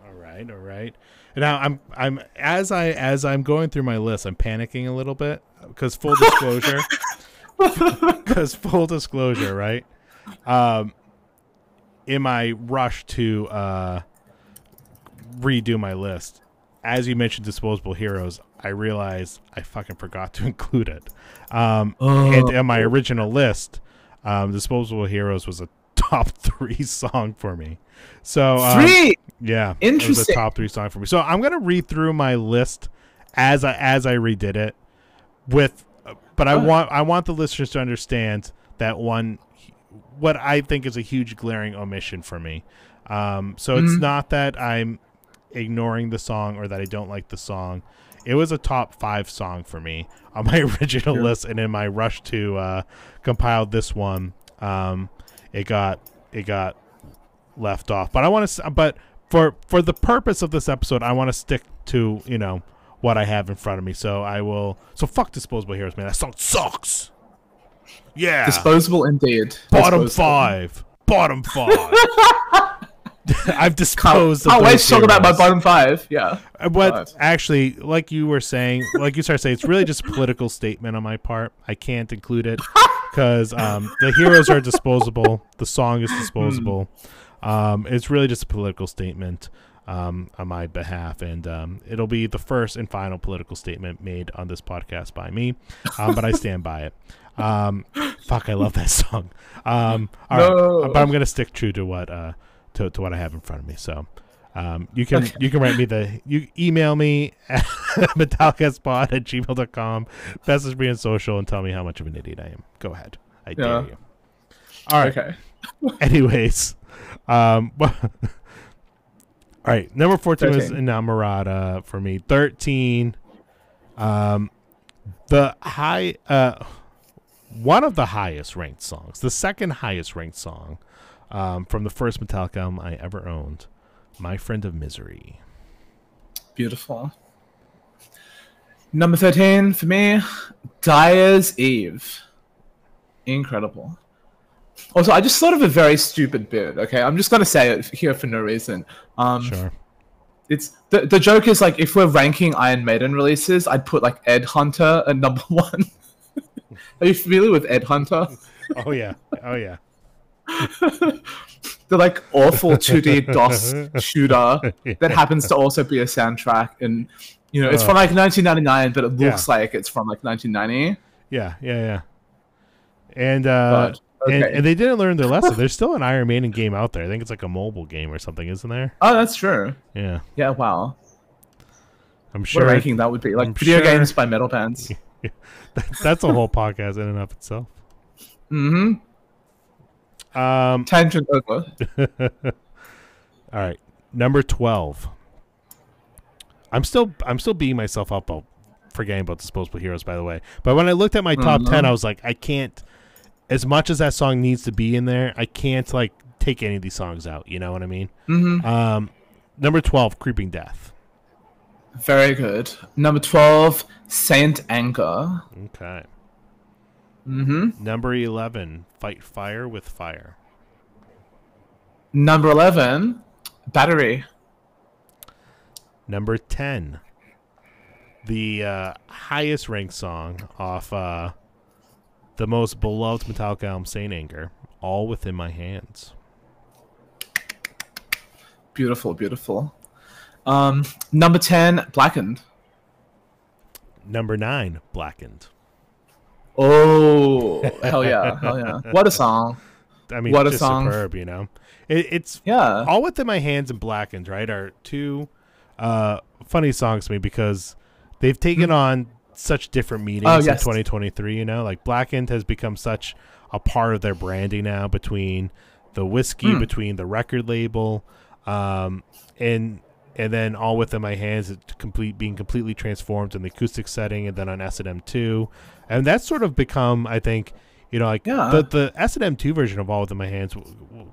All right, all right. Now I'm I'm as I as I'm going through my list, I'm panicking a little bit because full disclosure, because full disclosure, right? Um, in my rush to uh redo my list, as you mentioned, disposable heroes, I realized I fucking forgot to include it. Um, and in my original list, um, disposable heroes was a top three song for me. So um, yeah, It was a Interesting. top three song for me. So I'm gonna read through my list as I as I redid it with, but I Oh. want I want the listeners to understand that one, what I think is a huge glaring omission for me. Um, so it's Mhm. not that I'm ignoring the song or that I don't like the song. It was a top five song for me on my original Sure. list, and in my rush to uh, compile this one, um, it got it got left off. But I want to, but for for the purpose of this episode, I want to stick to you know what I have in front of me. So I will. So fuck disposable heroes, man. That song sucks. Yeah, Disposable indeed. bottom Disposable. five. Bottom five. I've Can't, disposed. of can't wait to talk about my bottom five. Yeah. Uh, But Five. actually, like you were saying, like you started saying, it's really just a political statement on my part. I can't include it because um, the heroes are disposable. The song is disposable. Um, it's really just a political statement um, on my behalf, and um, it'll be the first and final political statement made on this podcast by me. Um, but I stand by it. Um, fuck, I love that song. Um, all right, No. but I'm gonna stick true to what uh, to, to what I have in front of me. So. Um, you can Okay. you can write me the you email me at metallicastpod at gmail.com message me on social and tell me how much of an idiot I am. Go ahead. I dare Yeah. you. All right. Okay. Anyways, um, all right. Number fourteen was 13. Inamorata for me. Thirteen, um, the high, uh, one of the highest ranked songs, the second highest ranked song, um, from the first Metallica album I ever owned, "My Friend of Misery." Beautiful. Number 13 for me, Dyer's Eve. Incredible. Also, I just thought of a very stupid bit, okay? I'm just going to say it here for no reason. Um, Sure. It's the, the joke is like if we're ranking Iron Maiden releases, I'd put like Ed Hunter at number one. Are you familiar with Ed Hunter? Oh yeah. Oh yeah. the like awful 2D DOS shooter that happens to also be a soundtrack. And You know, it's Uh. from like 1999, but it looks Yeah. like it's from like 1990. Yeah, yeah, yeah. And uh, But, and, okay. and they didn't learn their lesson. There's still an Iron Maiden game out there. I think it's like a mobile game or something, isn't there? Oh, that's true. Yeah, Yeah, wow. I'm sure. a ranking that would be. Like I'm video sure- games by metal bands. That's a whole podcast in and of itself. mm-hmm. Um, Tangent over. all right, number twelve. I'm still I'm still beating myself up about forgetting about disposable heroes. By the way, but when I looked at my top ten, Mhm. I was like, I can't. As much as that song needs to be in there, I can't like take any of these songs out. You know what I mean? Mm-hmm. Um, number twelve, Creeping Death. Very good. Number 12, Saint Anger. Okay. Mm-hmm. Number eleven, Fight Fire with Fire. Number 11, Battery. Number 10, the uh, highest ranked song off uh, the most beloved Metallica album, Saint Anger, All Within My Hands. Beautiful, beautiful. Um, number 10, Blackened. Number 9, Blackened. Oh, hell yeah, hell yeah. What a song. I mean, What a song. superb, you know? It, it's Yeah. All Within My Hands and Blackened, right, are two uh, funny songs to me because they've taken on such different meanings. Oh, in 2023, you know? Like, Blackened has become such a part of their branding now between the whiskey, Hmm. between the record label, um, and and then All Within My Hands it complete being completely transformed in the acoustic setting and then on S&M 2. And that's sort of become, I think, you know, like Yeah. the the S&M 2 version of All Within My Hands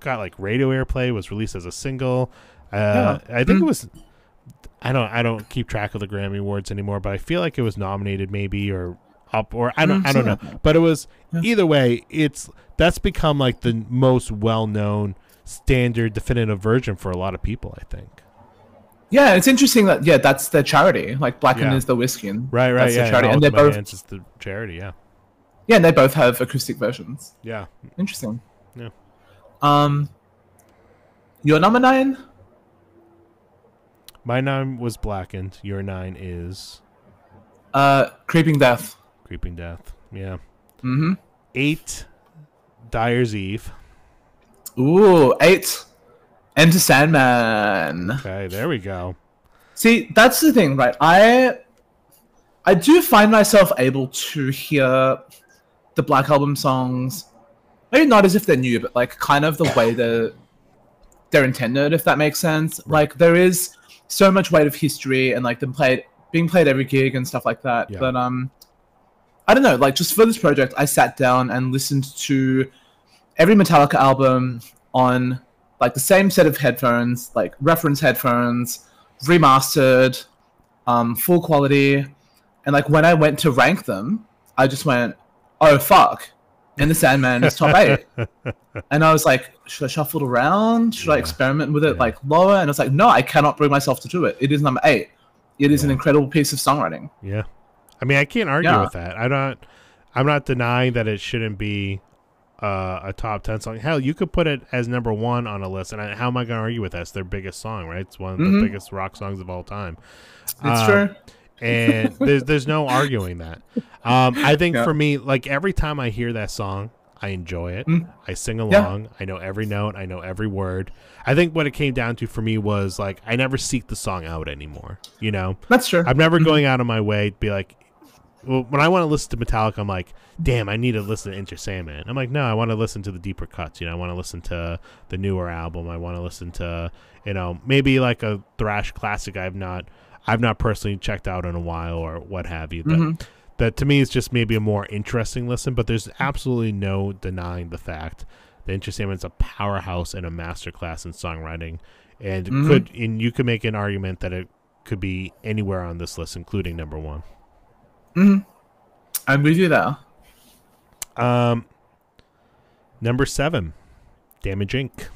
got like radio airplay, was released as a single. Uh, I think Mhm. it was I don't I don't keep track of the Grammy Awards anymore, but I feel like it was nominated maybe or up or I don't Mm, I don't know. But it was Yeah. either way, it's that's become like the most well-known standard definitive version for a lot of people, I think. Yeah, it's interesting that, yeah, that's their charity. Like, Blackened Yeah. is the whiskey. And Right, right, that's yeah. their charity. All And they're both, is the charity, yeah. yeah, and they both have acoustic versions. Yeah. Interesting. Yeah. Um, your number nine? My nine was Blackened. Your nine is Uh, Creeping Death. Creeping Death. Yeah. Mm-hmm. Eight, Dyer's Eve. Ooh, eight. Enter Sandman. Okay, there we go. See, that's the thing, right? I I do find myself able to hear the Black Album songs, maybe not as if they're new, but like kind of the way they're they're intended, if that makes sense. Like there is so much weight of history and like them played being played every gig and stuff like that. Yeah. But um I don't know, like just for this project I sat down and listened to every Metallica album on like the same set of headphones, like reference headphones, remastered, um, full quality, and like when I went to rank them, I just went, "Oh fuck!" And the Sandman is top eight, and I was like, "Should I shuffle it around? Should I experiment with it Yeah. like lower?" And it's like, "No, I cannot bring myself to do it. It is number eight. It is an incredible piece of songwriting." Yeah. I mean, I can't argue Yeah. with that. I don't I'm not denying that it shouldn't be uh, a top ten song. Hell, you could put it as number one on a list, and I, how am I going to argue with that? It's their biggest song, right? It's one of the Mhm. biggest rock songs of all time. It's Um, true. and there's there's no arguing that. Um, I think Yeah. for me, like every time I hear that song, I enjoy it. Mm. I sing along. I know every note. I know every word. I think what it came down to for me was like I never seek the song out anymore. You know, That's true. I'm never going out of my way to be like, when I want to listen to Metallica, I'm like, damn, I need to listen to Enter Sandman. I'm like, no, I want to listen to the deeper cuts. You know, I want to listen to the newer album. I want to listen to, you know, maybe like a thrash classic I've not, I've not personally checked out in a while or what have you. That, Mhm. that to me is just maybe a more interesting listen. But there's absolutely no denying the fact that Enter Sandman's a powerhouse and a masterclass in songwriting, and Mhm. could and you could make an argument that it could be anywhere on this list, including number one. Mhm. I'm with you there. Um, number seven, Damage Inc.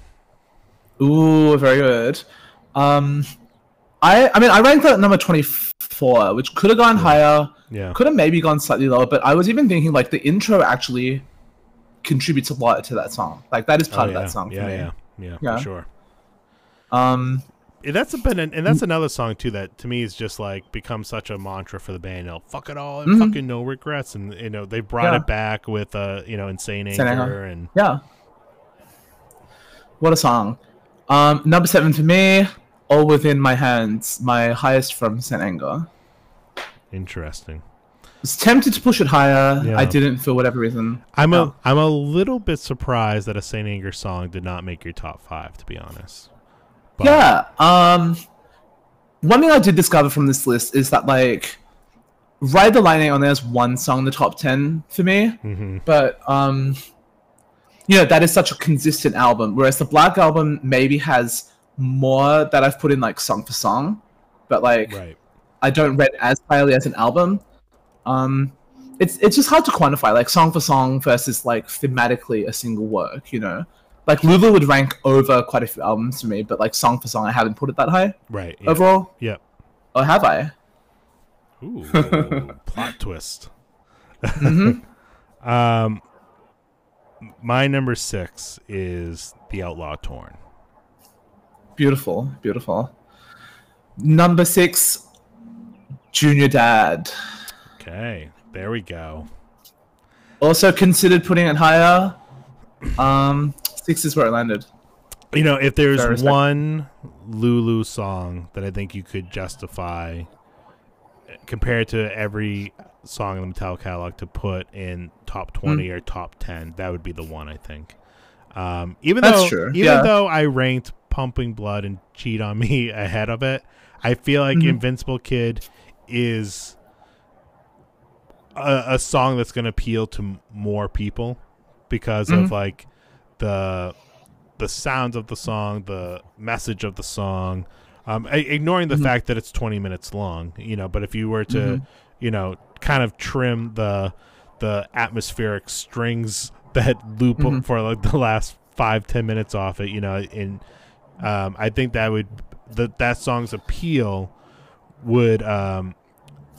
Ooh, very good. Um, I I mean I ranked that at number twenty four, which could have gone higher, Yeah, could have maybe gone slightly lower, but I was even thinking like the intro actually contributes a lot to that song. Like that is part Oh, of that song Yeah, for me. yeah, yeah, Yeah. for sure. Um, that's been an, and that's another song too that to me is just like become such a mantra for the band. You know, fuck it all and Mhm. fucking no regrets, and you know they brought Yeah. it back with uh you know insane anger, Anger. and Yeah. What a song. Um, number seven for me, All Within My Hands, my highest from St. Anger. interesting. I was tempted to push it higher. Yeah. I didn't for whatever reason. I'm Yeah. a I'm a little bit surprised that a Saint Anger song did not make your top five. To be honest, But- Yeah. Um, one thing I did discover from this list is that like, Ride the Lightning on there is one song in the top ten for me, Mhm. but um, you know that is such a consistent album. Whereas the Black album maybe has more that I've put in like song for song, but like right. I don't rate as highly as an album. Um, it's it's just hard to quantify like song for song versus like thematically a single work. You know, like Lulu would rank over quite a few albums for me, but like song for song, I haven't put it that high Right. Yeah. overall. Yep. Or have I? Ooh, plot twist. Mhm. Um, my number six is the Outlaw Torn. Beautiful, beautiful. Number six, Junior Dad. Okay, there we go. Also considered putting it higher. Um, six is where it landed. You know, if there's one Lulu song that I think you could justify compared to every song in the Metallica catalog to put in top 20 Hmm. or top 10, that would be the one, I think. Um, even That's though, true, even yeah. though I ranked Pumping Blood and Cheat on Me ahead of it, I feel like Mhm. Invincible Kid is a, a song that's going to appeal to m- more people because of Mhm. like the the sounds of the song, the message of the song, um, ignoring the Mhm. fact that it's 20 minutes long, you know, but if you were to, Mhm. you know, kind of trim the the atmospheric strings that loop Mhm. for like the last five ten minutes off it, you know, in um, I think that would that that song's appeal would um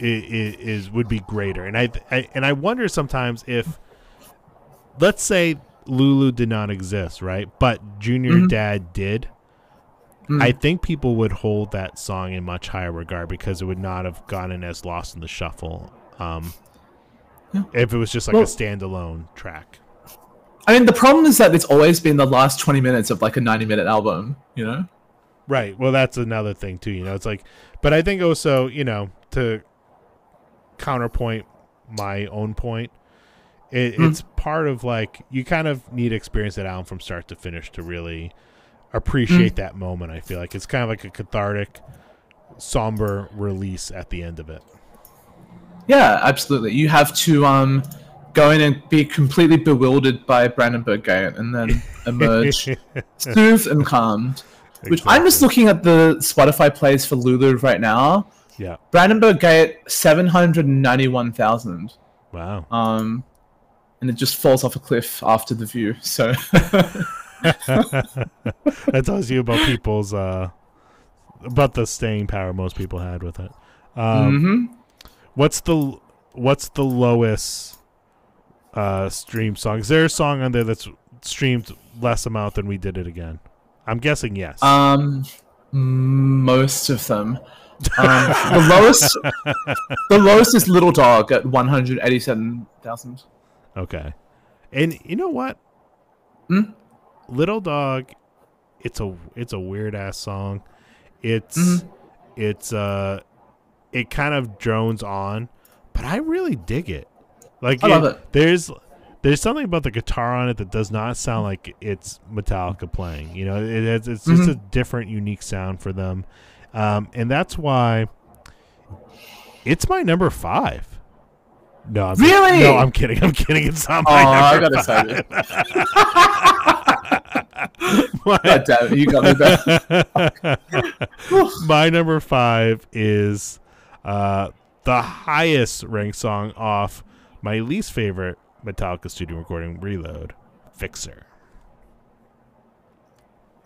i- i- is would be greater, and I, I and I wonder sometimes if let's say Lulu did not exist, right? But Junior Mhm. Dad did. Mm. I think people would hold that song in much higher regard because it would not have gotten as lost in the shuffle. Um, Yeah. If it was just like Well- a standalone track. I mean, the problem is that it's always been the last 20 minutes of like a 90 minute album, you know? Right. Well, that's another thing too. You know, it's like, but I think also, you know, to counterpoint my own point, it, Hmm. it's part of like you kind of need to experience that album from start to finish to really appreciate that moment. I feel like it's kind of like a cathartic, somber release at the end of it. Yeah, absolutely. You have to um go in and be completely bewildered by Brandenburg Gate and then emerge soothed and calmed. Which I'm just looking at the Spotify plays for Lulu right now. Yeah. Brandenburg Gate, 791,000. Wow. Um, and it just falls off a cliff after the view. So, that tells you about people's uh about the staying power most people had with it. Um, Mhm. What's the what's the lowest uh stream song? Is there a song on there that's streamed less amount than we did it again? I'm guessing yes. um, most of them. Um, the lowest, the lowest is Little Dog at 187,000. Okay. And you know what? Hmm? Little Dog, it's a it's a weird ass song. It's Mhm. it's uh it kind of drones on, but I really dig it. Like I love it. There's there's something about the guitar on it that does not sound like it's Metallica playing. You know, it, it's it's just Mhm. a different, unique sound for them, um, and that's why it's my number five. No, I'm Really? No, I'm kidding. I'm kidding. It's not Oh, my I got excited. My- God damn it, you got me there. my number five is uh, the highest ranked song off my least favorite Metallica studio recording, Reload, Fixer.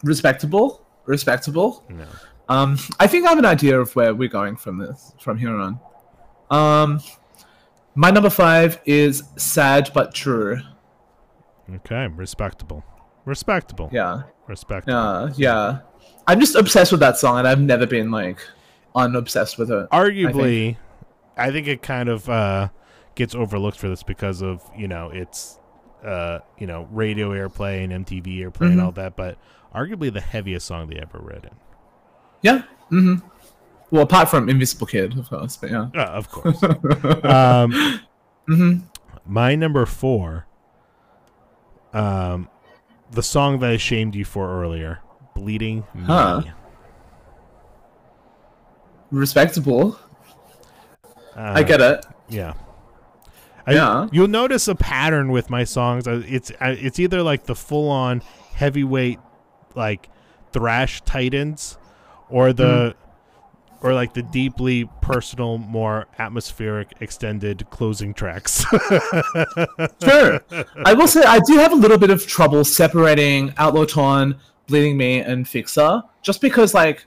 Respectable, respectable. No. Um, I think I have an idea of where we're going from this from here on. Um, my number five is sad but true. Okay, respectable. Respectable. Yeah, Respectable. yeah, yeah. I'm just obsessed with that song, and I've never been like unobsessed with it. Arguably, I think, it kind of uh, gets overlooked for this because of you know it's uh, you know radio airplay and MTV airplay and Mhm. all that, but arguably the heaviest song they ever written. Yeah. Mm-hmm. Well, apart from Invisible Kid, of course, but yeah. Uh, of course. um, hmm my number four, um, the song that I shamed you for earlier, "Bleeding Me." Huh. Respectable. Uh, I get it. Yeah. I, Yeah. You'll notice a pattern with my songs. Uh, It's uh, it's either like the full on heavyweight, like thrash titans, or the, or like the deeply personal, more atmospheric, extended closing tracks. Sure. I will say I do have a little bit of trouble separating Outlaw Torn, Bleeding Me, and Fixer, just because like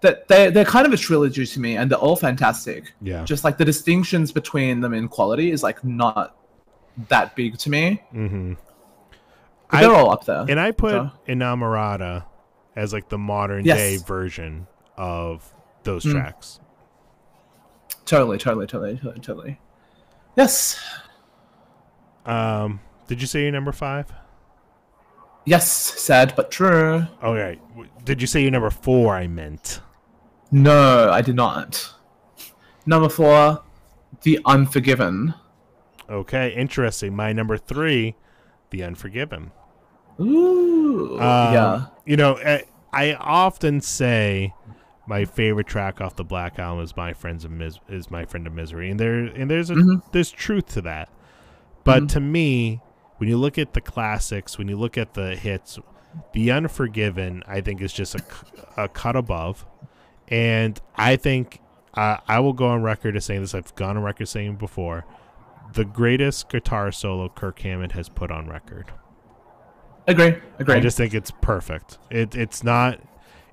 that they they're kind of a trilogy to me, and they're all fantastic. yeah. Just like the distinctions between them in quality is like not that big to me. mm-hmm. But they're all up there. And I put So- Inamorata as like the modern Yes. day version of those Mm. tracks. Totally, totally, totally, totally, totally. Yes. Um, did you say your number five? Yes, sad but true. Okay. Did you say your number four? I meant. No, I did not. Number four, The Unforgiven. Okay, interesting. My number three, The Unforgiven. Ooh, Um, yeah. You know, I, I often say my favorite track off the Black Album is "My Friends of Mis- is My Friend of Misery," and there and there's a Mhm. there's truth to that. But Mhm. to me, when you look at the classics, when you look at the hits, "The Unforgiven" I think is just a, a cut above, and I think uh, I will go on record as saying this. I've gone on record saying before, the greatest guitar solo Kirk Hammett has put on record. Agree, agree. I just think it's perfect. It it's not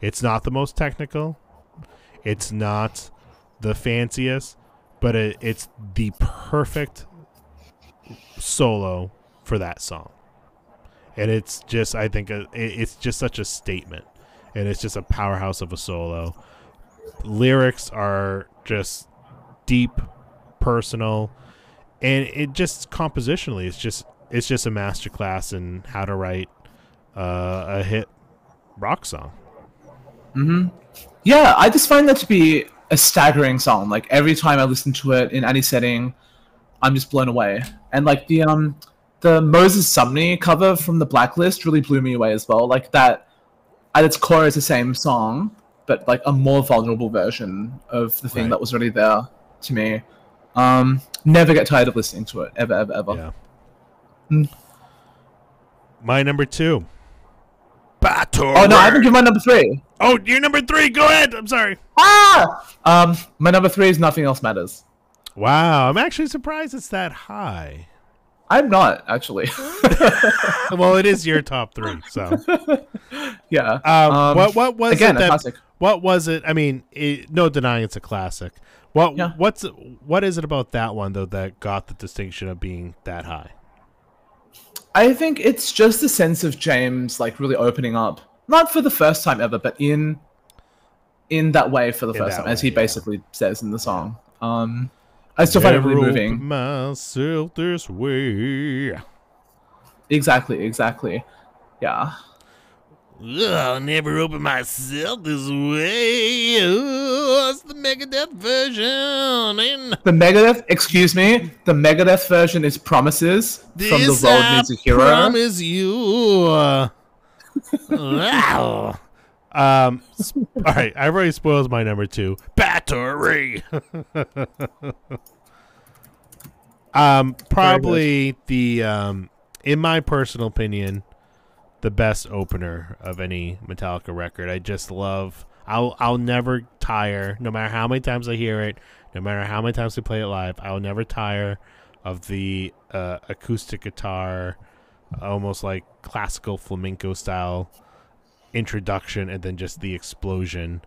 it's not the most technical. It's not the fanciest, but it, it's the perfect solo for that song. And it's just I think uh, it, it's just such a statement. And it's just a powerhouse of a solo. Lyrics are just deep, personal, and it just compositionally it's just it's just a masterclass in how to write uh, a hit rock song. Mm hmm Yeah, I just find that to be a staggering song. Like every time I listen to it in any setting, I'm just blown away. And like the um the Moses Sumney cover from the Blacklist really blew me away as well. Like that at its core is the same song, but like a more vulnerable version of the thing Right. that was already there to me. Um never get tired of listening to it. Ever, ever, ever. Yeah. Mm. My number two. Battle. Oh no, I haven't given my number three. Oh, you're number three. Go ahead. I'm sorry. Ah! Um my number three is Nothing Else Matters. Wow, I'm actually surprised it's that high. I'm not, actually. well, it is your top three. So, yeah. um, Um, what what was again, it that? classic. What was it? I mean, it, no denying it's a classic. What Yeah. what's what is it about that one though that got the distinction of being that high? I think it's just a sense of James like really opening up, not for the first time ever, but in in that way for the In first time, as he yeah. basically says in the song. Um, I still find it really moving. myself this way. Exactly, exactly. Yeah. Ugh, I'll never open myself this way. It's the Megadeth version. And The Megadeth, excuse me, the Megadeth version is Promises from The this Road I Needs a Hero. promise you. Wow. Um, sp- all right, I've already spoiled my number two. Battery. um, probably the um, in my personal opinion, the best opener of any Metallica record. I just love. I'll I'll never tire, no matter how many times I hear it, no matter how many times we play it live. I'll never tire of the uh, acoustic guitar, almost like classical flamenco style introduction, and then just the explosion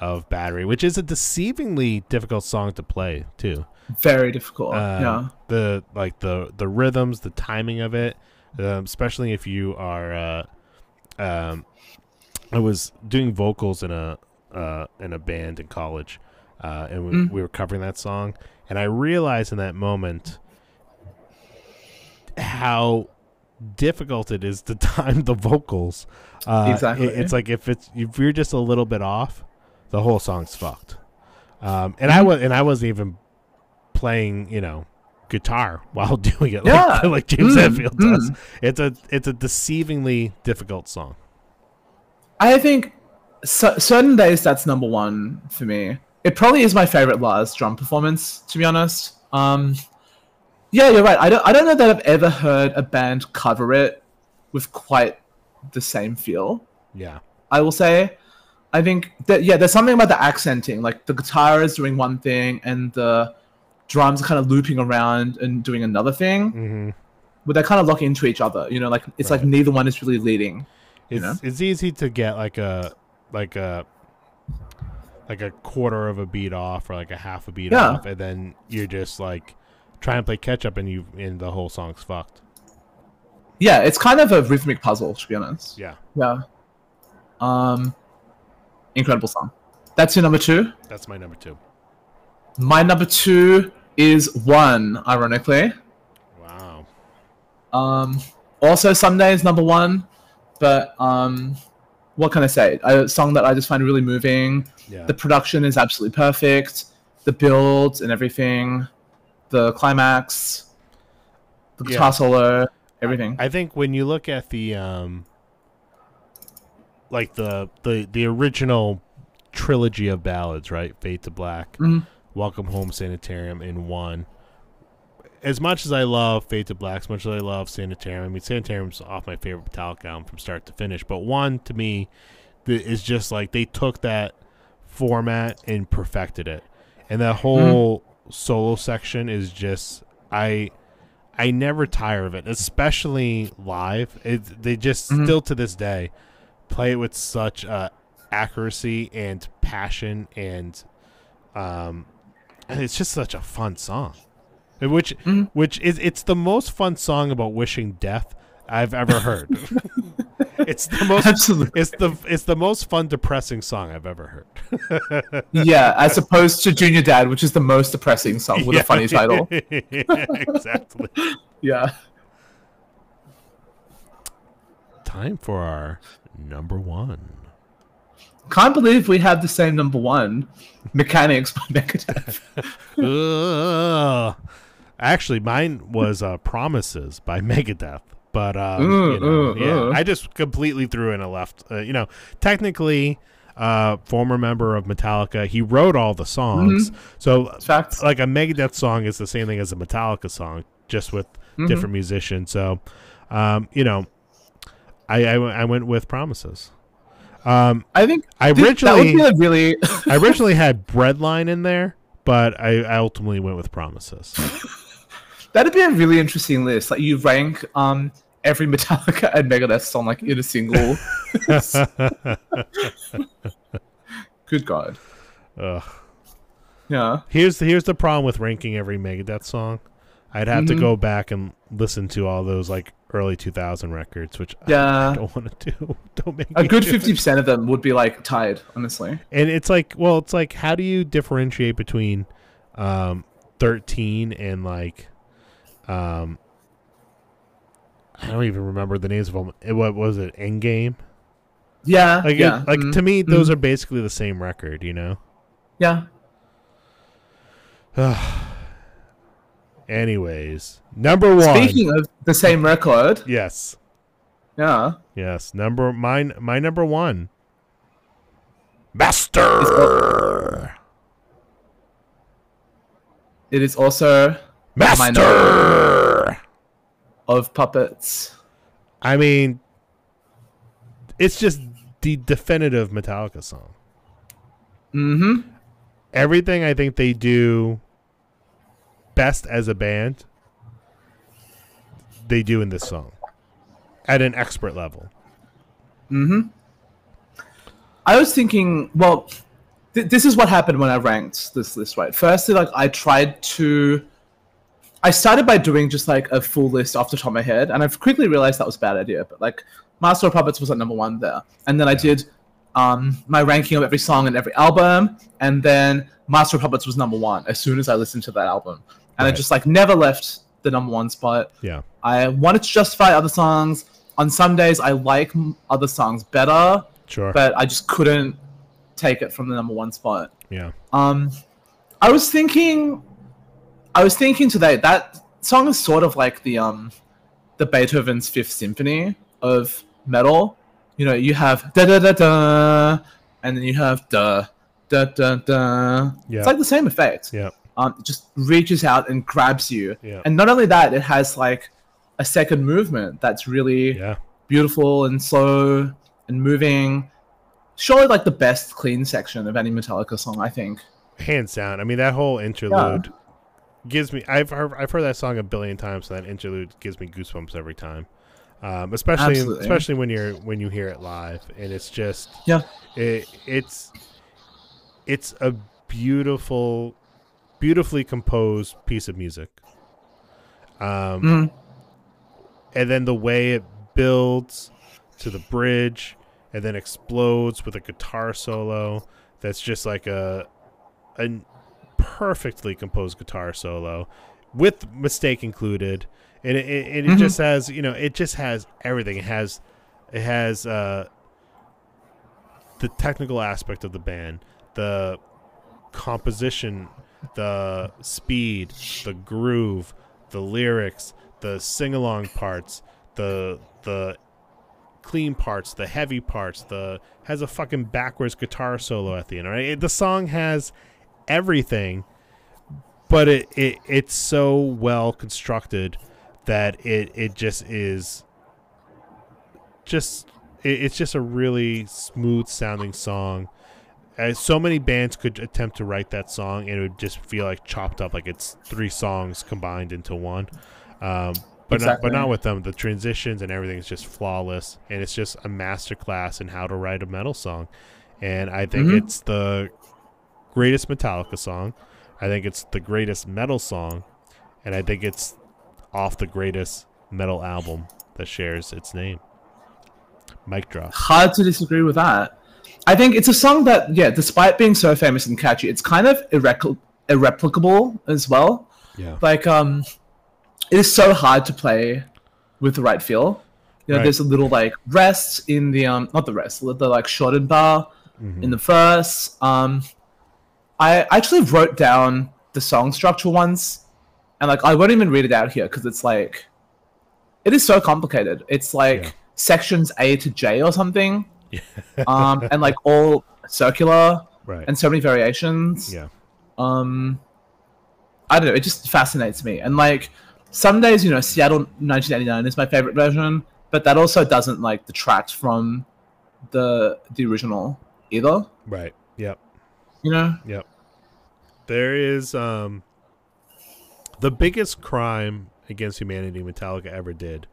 of battery, which is a deceivingly difficult song to play too. Very difficult. Um, yeah. The like the the rhythms, the timing of it, um, especially if you are uh, um, I was doing vocals in a uh, in a band in college, uh, and we, Mm. we were covering that song, and I realized in that moment how difficult it is to time the vocals. Uh, Exactly. it- it's like if it's if you're just a little bit off, the whole song's fucked. Um, and I Mhm. was and I wasn't even playing, you know, guitar while doing it, Yeah. like, like James Mm, Hetfield does. mm. It's a it's a deceivingly difficult song. I think cer- certain days that's number one for me. It probably is my favorite Lars drum performance, to be honest. Um, yeah, you're right. I don't. I don't know that I've ever heard a band cover it with quite the same feel. Yeah. I will say. I think that yeah, there's something about the accenting. Like the guitar is doing one thing, and the drums are kind of looping around and doing another thing, hmm but they kind of lock into each other. You know, like it's like neither one is really leading. It's know? it's easy to get like a like a like a quarter of a beat off or like a half a beat Yeah. off, and then you're just like trying and play catch up, and you and the whole song's fucked. Yeah, it's kind of a rhythmic puzzle, to be honest. Yeah, Yeah. Um, incredible song. That's your number two. that's my number two. My number two is one, ironically. Wow. Um, also Sunday is number one, but um, what can I say? A song that I just find really moving. Yeah. The production is absolutely perfect. The build and everything, the climax, the guitar Yeah. solo, everything. I think when you look at the um like the the the original trilogy of ballads, right? Fade to Black, Mhm. Welcome Home Sanitarium in one. As much as I love Fade to Black, as much as I love Sanitarium, I mean Sanitarium's off my favorite Metallica album from start to finish, but one to me is just like they took that format and perfected it. And that whole solo section is just I I never tire of it, especially live. It, they just Mhm. still to this day play it with such uh, accuracy and passion, and um, and it's just such a fun song. Which Mhm. which is it's the most fun song about wishing death I've ever heard. it's the most Absolutely. it's the it's the most fun depressing song I've ever heard. Yeah, as opposed to Junior Dad, which is the most depressing song with a funny title. exactly. Yeah. Time for our number one. Can't believe we have the same number one. Mechanix by Megadeth. Actually, mine was uh, "Promises" by Megadeth, but um, Ooh, you know, ooh, yeah, ooh. I just completely threw in a left. Uh, you know, technically, uh, former member of Metallica, he wrote all the songs. Mm-hmm. So, Facts. like a Megadeth song is the same thing as a Metallica song, just with Mhm. different musicians. So, um, you know, I, I I went with "Promises." Um, I think I originally that would be a really I originally had breadline in there, but I, I ultimately went with promises. that'd be a really interesting list. Like you rank um every Metallica and Megadeth song like in a single. Good God. Ugh. Yeah. Here's the, here's the problem with ranking every Megadeth song. I'd have to Mhm. go back and listen to all those like early 2000 records, which I Yeah. don't want to do. Don't make A good fifty percent of them would be like tied, honestly. And it's like, well, it's like, how do you differentiate between um, 13 and like, um, I don't even remember the names of them. It, what was it? Endgame. Yeah. Like, yeah. it, like mm, to me, those mm. are basically the same record. You know. Yeah. Anyways, number one. Speaking of the same record, yes, yeah. yes. Number mine. My number one. Master. It is also Master. Of puppets. I mean, it's just the definitive Metallica song. Mm-hmm. Everything I think they do best as a band, they do in this song at an expert level. Mm-hmm. I was thinking, well, th- this is what happened when I ranked this list, right? Firstly, like I tried to, I started by doing just like a full list off the top of my head, and I've quickly realized that was a bad idea. But like, Master of Puppets was at number one there, and then I did um, my ranking of every song and every album, and then Master of Puppets was number one as soon as I listened to that album, and Right. it just like never left the number one spot. Yeah. I wanted to justify other songs. On some days, I like other songs better, Sure. but I just couldn't take it from the number one spot. yeah. Um, I was thinking, I was thinking today that song is sort of like the um, the Beethoven's Fifth Symphony of metal. You know, you have da da da da, and then you have da da da da. Yeah. It's like the same effect. Yeah. Um, it just reaches out and grabs you. Yeah. And not only that, it has like a second movement that's really Yeah. beautiful and slow and moving. Surely, like the best clean section of any Metallica song, I think. Hands down. I mean, that whole interlude gives me. I've heard, I've heard that song a billion times. So that interlude gives me goosebumps every time. Um, especially Absolutely. especially when you're when you hear it live, and it's just Yeah. it, it's it's a beautiful, beautifully composed piece of music. Um, Mm. and then the way it builds to the bridge and then explodes with a guitar solo that's just like a a perfectly composed guitar solo with mistake included. And it, it, it Mhm. just has you know it just has everything. It has it has uh the technical aspect of the band the composition the speed the groove the lyrics the sing-along parts the the clean parts the heavy parts the has a fucking backwards guitar solo at the end right? It- the song has everything but it, it it's so well constructed that it it just is just it, it's just a really smooth sounding song. As so many bands could attempt to write that song and it would just feel like chopped up like it's three songs combined into one. Um, but not, but not with them. The transitions and everything is just flawless and it's just a masterclass in how to write a metal song. And i think Mhm. it's the greatest metallica song i think it's the greatest metal song and i think it's off the greatest metal album that shares its name mic drop Hard to disagree with that. I think it's a song that, yeah, despite being so famous and catchy, it's kind of irrec- irreplicable as well. yeah Like, um, it is so hard to play with the right feel. You know, Right. there's a little like rest in the um, not the rest, the, the like shortened bar Mhm. in the verse. Um, I actually wrote down the song structure once, and like I won't even read it out here because it's like, it is so complicated. It's like Yeah. sections A to J or something, um, and like all circular right. and so many variations. Yeah. Um i don't know it just fascinates me. And like some days you know seattle 1989 is my favorite version but that also doesn't like detract from the the original either. Right. Yep you know Yep. There is um the biggest crime against humanity Metallica ever did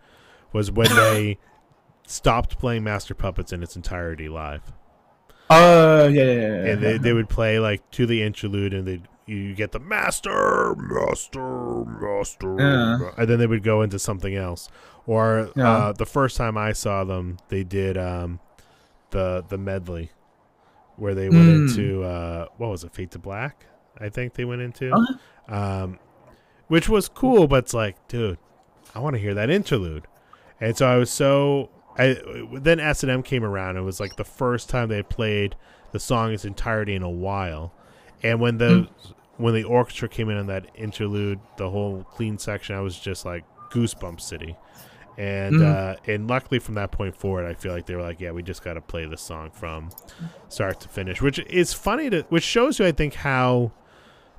was when they stopped playing Master Puppets in its entirety live. oh yeah yeah yeah, yeah. And they, they would play like to the interlude and they you get the master, master, master, Yeah. and then they would go into something else. Or Yeah. uh, the first time I saw them, they did um, the the medley where they went Mm. into uh, what was it, Fade to Black? I think they went into, Okay. um, which was cool. But it's like, dude, I want to hear that interlude. And so I was so. I then S and M came around. It was like the first time they played the song in its entirety in a while. And when the when the orchestra came in on that interlude, the whole clean section, I was just like goosebump city. And Mhm. uh, and luckily from that point forward, I feel like they were like, yeah, we just got to play this song from start to finish, which is funny to, which shows you, I think, how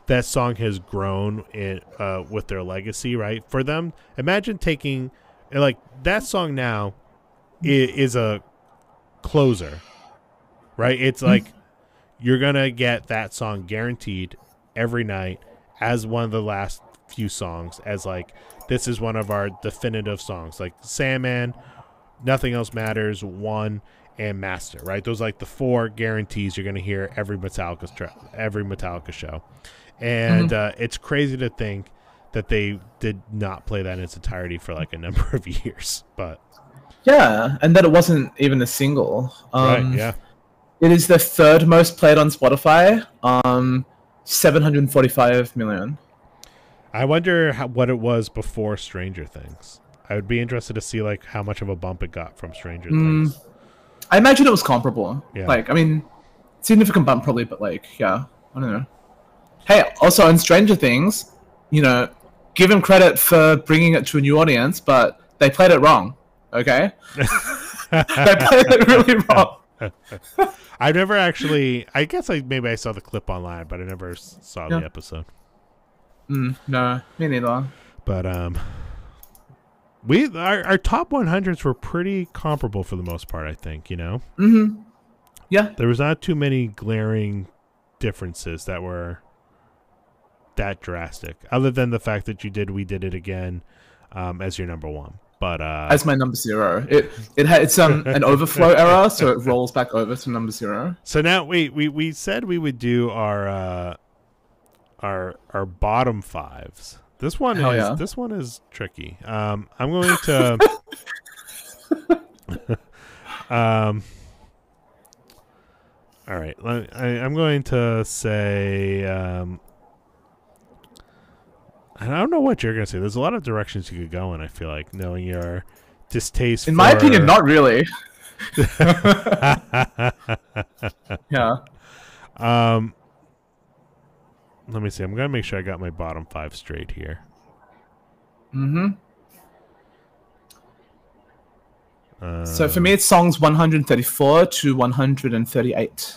that song has grown in uh, with their legacy, right? For them, imagine taking like that song now i- is a closer, right? It's like you're gonna get that song guaranteed every night as one of the last few songs as like this is one of our definitive songs. Like sandman nothing else matters one and master right? Those are like the four guarantees you're gonna hear every metallica tra- every metallica show. And uh, it's crazy to think that they did not play that in its entirety for like a number of years but yeah and that it wasn't even a single. Um right yeah. It is the third most played on Spotify. Um, 745 million. I wonder how, what it was before Stranger Things. I would be interested to see like how much of a bump it got from Stranger Mm. Things. I imagine it was comparable. Yeah. Like, I mean, significant bump probably, but like, yeah, I don't know. Hey, also on Stranger Things, you know, give them credit for bringing it to a new audience, but they played it wrong. Okay, they played it really wrong. I've never actually. I guess I maybe I saw the clip online, but I never saw the episode. Mm, no, me neither. But um, we our, our top 100s were pretty comparable for the most part. I think you know Mm-hmm. Yeah, there was not too many glaring differences that were that drastic, other than the fact that you did we did it again um, as your number one. But uh, as my number zero. It it had it's um an overflow error, so it rolls back over to number zero. So now we we we said we would do our uh our our bottom fives. This one Hell is yeah. this one is tricky. Um I'm going to um all right, let- I, I'm going to say um I don't know what you're going to say. There's a lot of directions you could go in, I feel like, knowing your distaste In my opinion, not really. Yeah. Um, let me see. I'm gonna make sure I got my bottom five straight here. Mm-hmm. Uh, So for me, it's songs 134 to 138.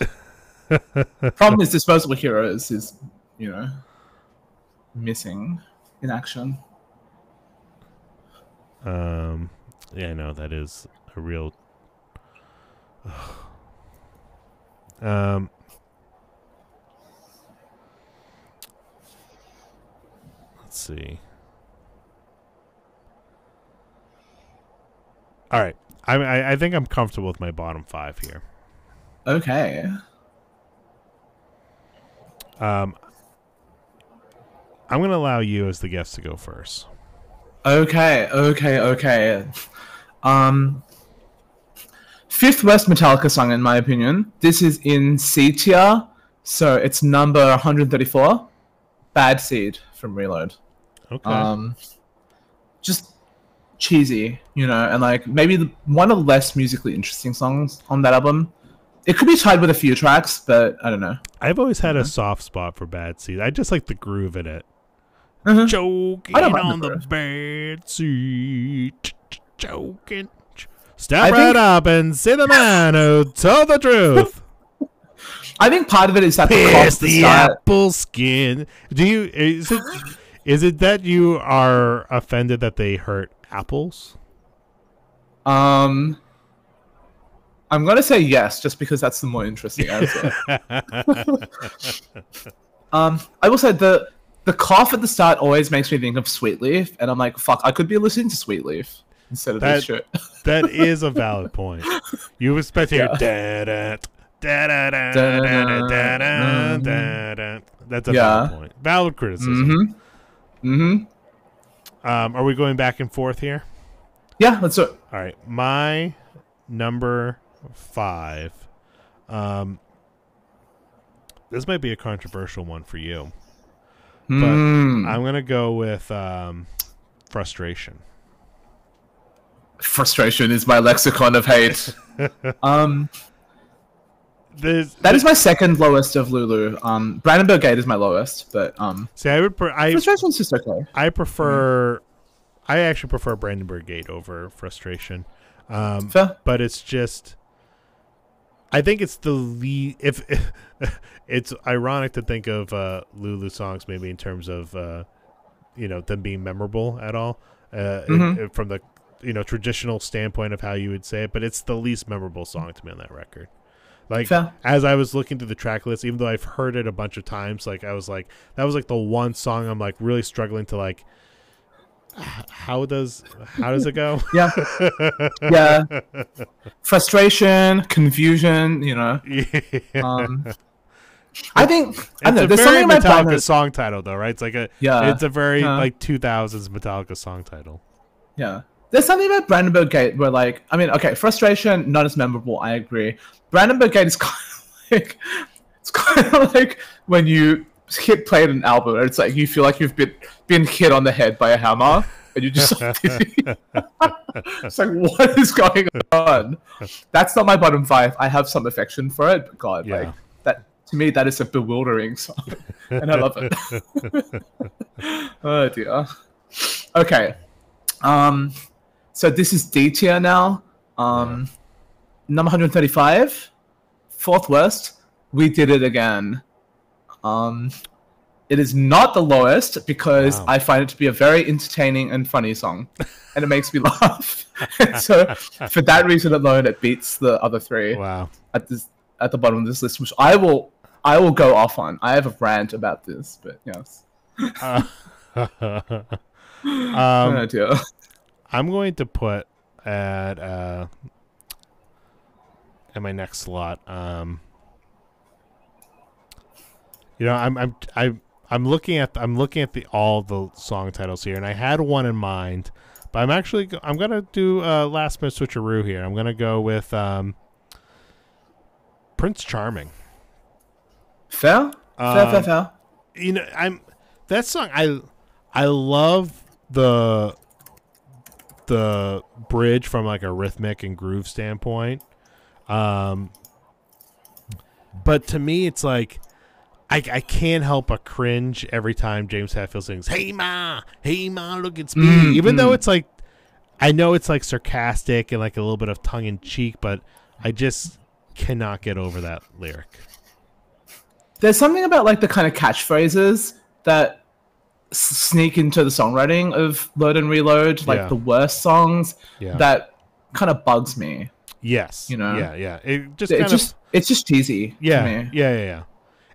Problem is, Disposable Heroes is, you know, missing in action. um, yeah, no, that is a real. um. Let's see. All right, I, I I think I'm comfortable with my bottom five here. Okay. Um, I'm going to allow you as the guest to go first. Okay, okay, okay. Um, fifth worst Metallica song, in my opinion. This is in C tier, so it's number 134. Bad Seed from Reload. Okay. Um, just cheesy, you know, and like maybe the, one of the less musically interesting songs on that album. It could be tied with a few tracks, but I don't know. I've always had a soft spot for Bad Seed. I just like the groove in it. Mhm. Don't mind on the the bad seed. Choking. Step I right think- up and say the man who told the truth. I think part of it is that Pierce the the start. apple skin. Do you is it is it that you are offended that they hurt apples? Um, I'm gonna say yes, just because that's the more interesting answer. um, I will say the the cough at the start always makes me think of Sweet Leaf, and I'm like, fuck, I could be listening to Sweet Leaf instead of That- this shit. That is a valid point. You expect to hear da da da da da da da da da da. That's a Yeah. valid point. Valid criticism. mm-hmm. Mm-hmm. Um, are we going back and forth here? Yeah, let's do it. All right, my number five. Um, this might be a controversial one for you, but Mm. I'm gonna go with um, frustration. Frustration is my lexicon of hate. um, There's, that is my second lowest of Lulu. Um, Brandenburg Gate is my lowest, but um, see, I would, pre- I, Frustration's just okay. I prefer, I actually prefer Brandenburg Gate over frustration. Um, Fair. but it's just I think it's the lead if, it's ironic to think of uh Lulu songs maybe in terms of uh you know them being memorable at all uh Mhm. it- from the you know traditional standpoint of how you would say it but it's the least memorable song to me on that record like Fair. as I was looking through the track list even though I've heard it a bunch of times like I was like that was like the one song I'm like really struggling to like how does how does it go Yeah. yeah. Frustration, confusion, you know. Um, I think I don't know. It's a There's very something Metallica song title, though, right? It's like a Yeah, it's a very yeah. like 2000s Metallica song title. Yeah. There's something about Brandenburg Gate where, like, I mean, okay, frustration not as memorable. I agree. Brandenburg Gate is kind of like it's kind of like when you hit play an album and it's like you feel like you've been been hit on the head by a hammer and you just like, it's like what is going on that's not my bottom five i have some affection for it but god Yeah. like that to me that is a bewildering song and i love it oh dear okay um so this is d tier now um number 135 fourth worst we did it again um it is not the lowest because Wow. I find it to be a very entertaining and funny song, and it makes me laugh. so, for that reason alone, it beats the other three Wow. at this at the bottom of this list, which I will I will go off on. I have a rant about this, but yes, Uh, um. I'm going to put at uh at my next slot. Um, you know, I'm I'm I'm I'm looking at I'm looking at the all the song titles here, and I had one in mind, but I'm actually I'm gonna do a last minute switcheroo here. I'm gonna go with um, Prince Charming. Fair, fair, fair, Um, fair. you know i'm that song i i love the the bridge from like a rhythmic and groove standpoint um but to me it's like I, I can't help but cringe every time James Hetfield sings "Hey ma, hey ma, look it's me." Mm, Even though mm. it's like, I know it's like sarcastic and like a little bit of tongue in cheek, but I just cannot get over that lyric. There's something about like the kind of catchphrases that sneak into the songwriting of Load and Reload, like Yeah. the worst songs, Yeah. that kind of bugs me. yes. you know? Yeah. Yeah. It just It's kind just of it's just cheesy. Yeah, to yeah, me. yeah, yeah.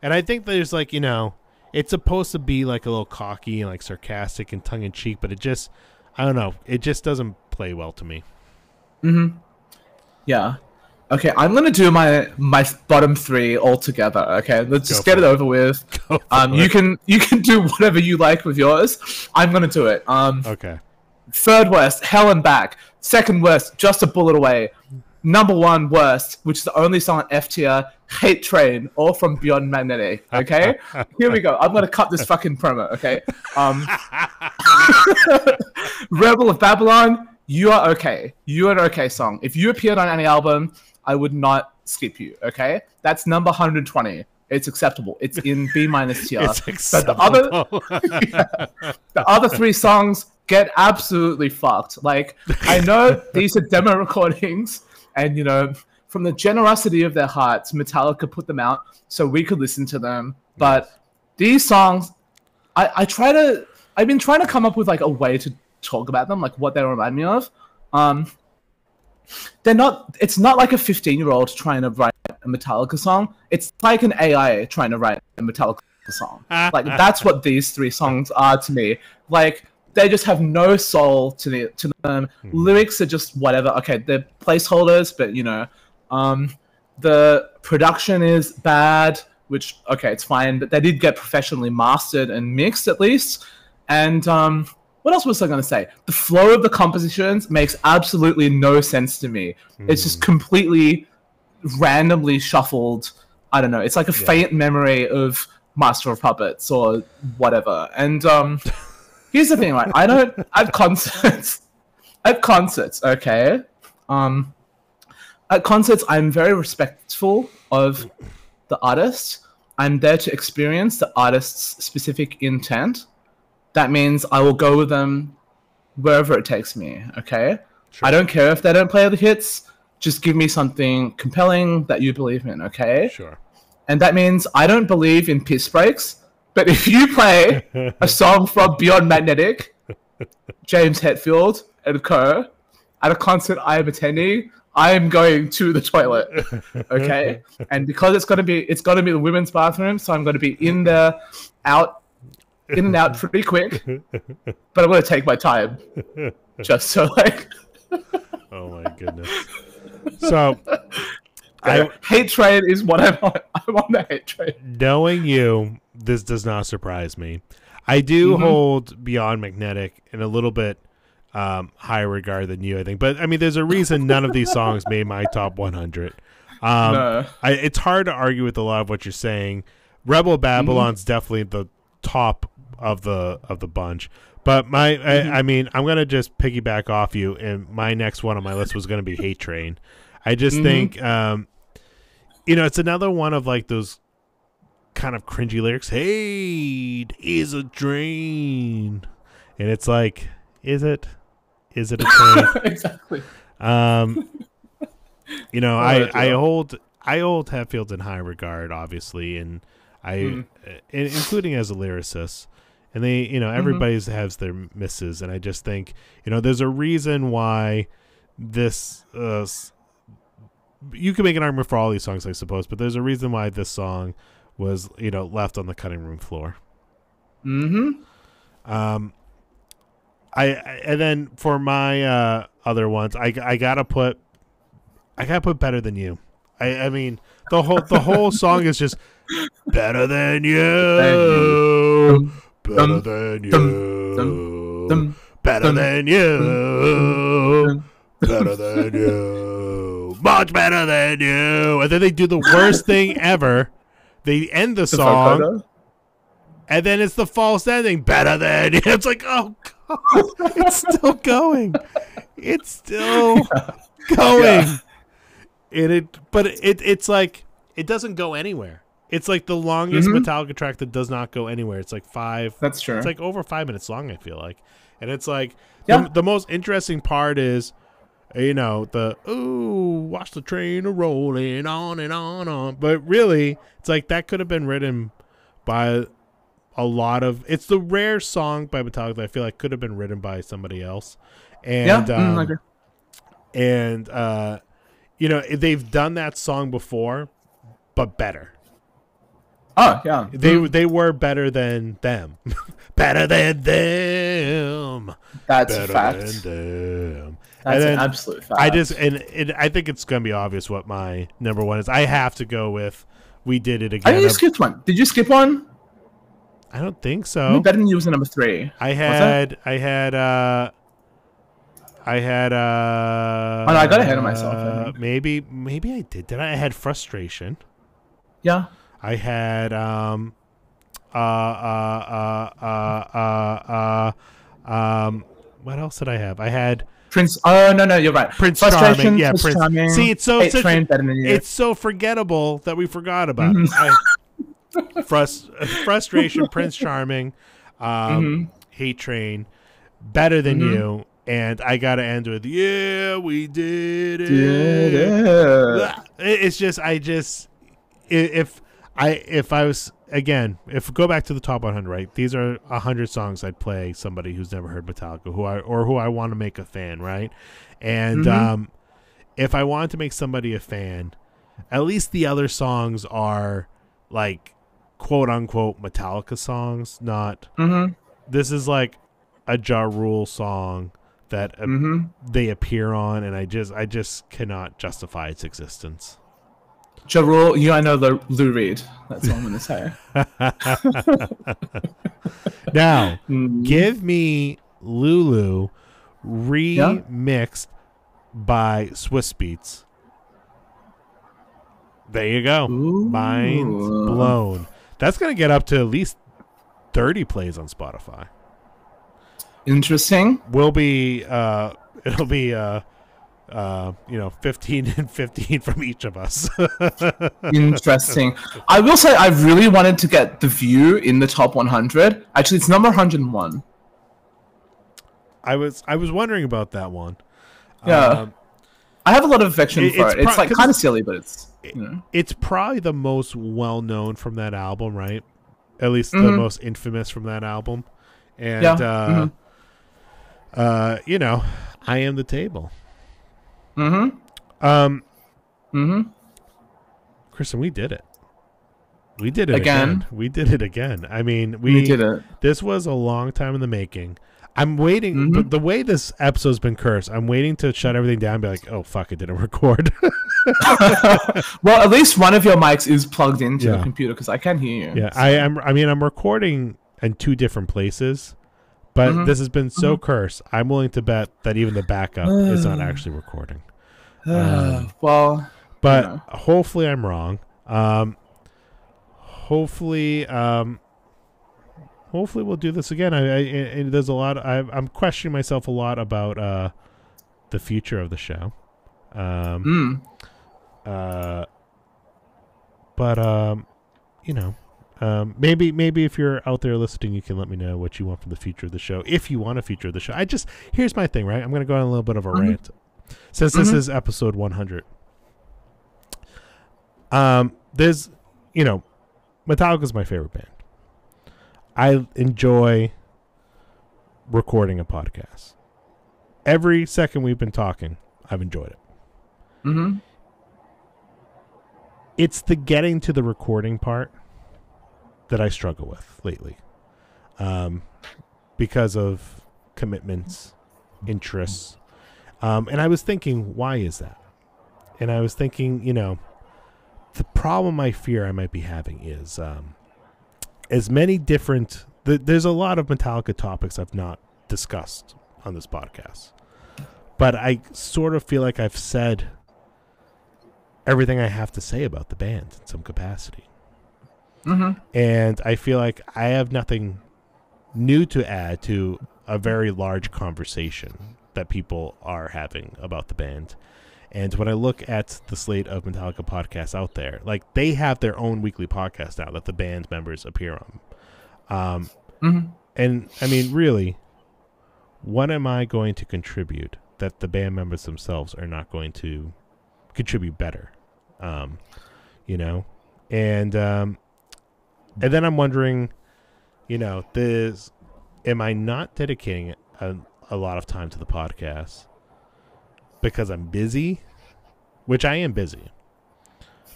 And I think there's like you know, it's supposed to be like a little cocky and like sarcastic and tongue in cheek, but it just, I don't know, it just doesn't play well to me. Hmm. Yeah. Okay, I'm gonna do my my bottom three all together. Okay, let's just get it it. over with. Go Um, you it. can you can do whatever you like with yours. I'm gonna do it. Um, Okay. third worst, Hell and Back. Second worst, Just a Bullet Away. Number one worst, which is the only song on F tier, Hate Train, all from Beyond Magnetic. Okay, here we go. I'm gonna cut this fucking promo. Okay, um, Rebel of Babylon. You are okay. You are an okay song. If you appeared on any album, I would not skip you. Okay, that's number 120. It's acceptable. It's in B minus tier. It's But the other, acceptable. the other three songs get absolutely fucked. Like I know these are demo recordings, and you know, from the generosity of their hearts, Metallica put them out so we could listen to them. But these songs, I, I try to, I've been trying to come up with like a way to talk about them, like what they remind me of. Um, they're not. It's not like a 15 year old trying to write a Metallica song. It's like an AI trying to write a Metallica song. Like that's what these three songs are to me. Like they just have no soul to the to them. Lyrics are just whatever. Okay, they're placeholders, but you know, um, the production is bad. Which okay, it's fine, but they did get professionally mastered and mixed at least. And um, what else was I going to say? The flow of the compositions makes absolutely no sense to me. It's just completely randomly shuffled. I don't know. It's like a faint memory of Master of Puppets or whatever. And um, here's the thing, right? I don't at concerts. At concerts, okay. Um, at concerts, I'm very respectful of the artist. I'm there to experience the artist's specific intent. That means I will go with them wherever it takes me. Okay. I don't care if they don't play the hits. Just give me something compelling that you believe in. Okay sure. and that means I don't believe in piss breaks. But if you play a song from Beyond Magnetic, James Hetfield and co. at a concert I am attending, I am going to the toilet. Okay, and because it's gonna be it's gonna be the women's bathroom, so I'm gonna be in there, out, in and out pretty quick. But I'm gonna take my time, just so like Oh my goodness. So, I hate train is what I'm on. I'm on the hate train. knowing you, this does not surprise me. I do Mm-hmm. hold Beyond Magnetic in a little bit um, higher regard than you, I think. But I mean, there's a reason none of these songs made my top 100. Um, no. I, it's hard to argue with a lot of what you're saying. Rebel Babylon's definitely the top of the of the bunch. But my, I, I mean, I'm gonna just piggyback off you, and my next one on my list was gonna be Hate Train. I just Mhm. think, um, you know, it's another one of like those kind of cringy lyrics. Hate is a train, and it's like, is it? Is it a train? exactly. Um, you know, I I hold I hold Hetfield in high regard, obviously, and I, uh, including as a lyricist. And they, you know, Mm-hmm. everybody's has their misses, and I just think, you know, there's a reason why this uh you can make an argument for all these songs, I suppose, but there's a reason why this song was, you know, left on the cutting room floor. Mm-hmm. Um, I, I and then for my uh, other ones, I I gotta put, I gotta put better than you. I I mean the whole the whole song is just better than you, better dum, than dum, you, Dum, better dum, than you, dum. better than you, much better than you. And then they do the worst thing ever. They end the The song vocoder? and then it's the false ending. Better than it's like, oh god, it's still going. It's still going. Yeah. And it, but it, it's like it doesn't go anywhere. It's like the longest Mhm. Metallica track that does not go anywhere. It's like five. That's true. It's like over five minutes long. I feel like, and it's like Yeah. the, the most interesting part is. You know the ooh, watch the train rolling on and on on. But really, it's like that could have been written by a lot of it's the rare song by Metallica that I feel like could have been written by somebody else. And yeah. mm, um, agree. and uh you know, they've done that song before but better. Oh yeah. They Mm, they were better than them. better than them. that's a better fact. than them. That's and an then absolute fact. I just and it, I think it's gonna be obvious what my number one is. I have to go with "We Did It I Again." think you of- skipped one. Did you skip one? I don't think so. think Better than you was the number three. I had I had uh I had uh Oh, no, I got ahead of myself, I think. maybe maybe I did. Did I, I had frustration. Yeah. I had um uh uh uh uh uh uh um what else did I have? I had Prince. Oh no no, you're right. Prince Charming. Yeah, Prince Prince. Charming, See, it's so Hate such, Train, Better Than You. it's so forgettable that we forgot about it. Mm-hmm. I, frust- frustration, Prince Charming, um, Mm-hmm. Hate Train, Better Than You, and I gotta end with Yeah, we did it. Did it. It- It's just I just if I if I was again if go back to the top 100 right these are 100 songs I'd play somebody who's never heard Metallica who I or who I want to make a fan right and Mhm. um if I wanted to make somebody a fan at least the other songs are like quote unquote Metallica songs not Mm-hmm. this is like a Ja Rule song that uh, Mm-hmm. they appear on and I just I just cannot justify its existence Ja Rule, you I know the Lou Reed. That's what I'm gonna say. now Mm. give me Lulu remixed by Swizz Beatz. There you go. Mind blown. That's gonna get up to at least thirty plays on Spotify. Interesting. Will be uh it'll be uh uh you know 15 and 15 from each of us. Interesting. I will say I really wanted to get the view in the top 100. Actually, it's number 101. I was I was wondering about that one. Yeah. Um, I have a lot of affection It- for it's it. It's pro- like 'cause kind of silly, but it's you know. it's probably the most well known from that album, right? At least the Mhm. most infamous from that album. And Yeah, uh mhm. uh you know, I am the table. Mm-hmm. Um Mm-hmm. Kristen, we did it. We did it Again? again. We did it again. I mean, we, We did it. This was a long time in the making. I'm waiting, Mhm. but the way this episode's been cursed, I'm waiting to shut everything down and be like, oh, fuck, it didn't record. well, at least one of your mics is plugged into Yeah. the computer because I can hear you. Yeah, I am. I mean, I'm recording in two different places, but Mhm. this has been so cursed. I'm willing to bet that even the backup is not actually recording. Um, well, But know. hopefully I'm wrong. Um, hopefully, um, hopefully we'll do this again. I, I, I there's a lot. I, I'm questioning myself a lot about uh, the future of the show. Um, Mm. uh, but um, you know, um, maybe maybe if you're out there listening, you can let me know what you want for the future of the show. If you want a future of the show, I just here's my thing, right? I'm gonna go on a little bit of a Mhm. rant since this Mhm. is episode 100. Um, there's, you know, Metallica's my favorite band. I enjoy recording a podcast. Every second we've been talking, I've enjoyed it. Mm-hmm. it's the getting to the recording part that I struggle with lately, um, because of commitments, interests, um, and I was thinking, why is that? And I was thinking, you know, the problem I fear I might be having is um, as many different. Th- there's a lot of Metallica topics I've not discussed on this podcast, but I sort of feel like I've said everything I have to say about the band in some capacity. Mm-hmm. And I feel like I have nothing new to add to a very large conversation that people are having about the band. And when I look at the slate of Metallica podcasts out there, like they have their own weekly podcast now that the band members appear on. Um, Mm-hmm. and I mean, really, what am I going to contribute that the band members themselves are not going to contribute better? Um, you know, and um, and then I'm wondering, you know, this am I not dedicating a, a lot of time to the podcast because I'm busy, which I am busy.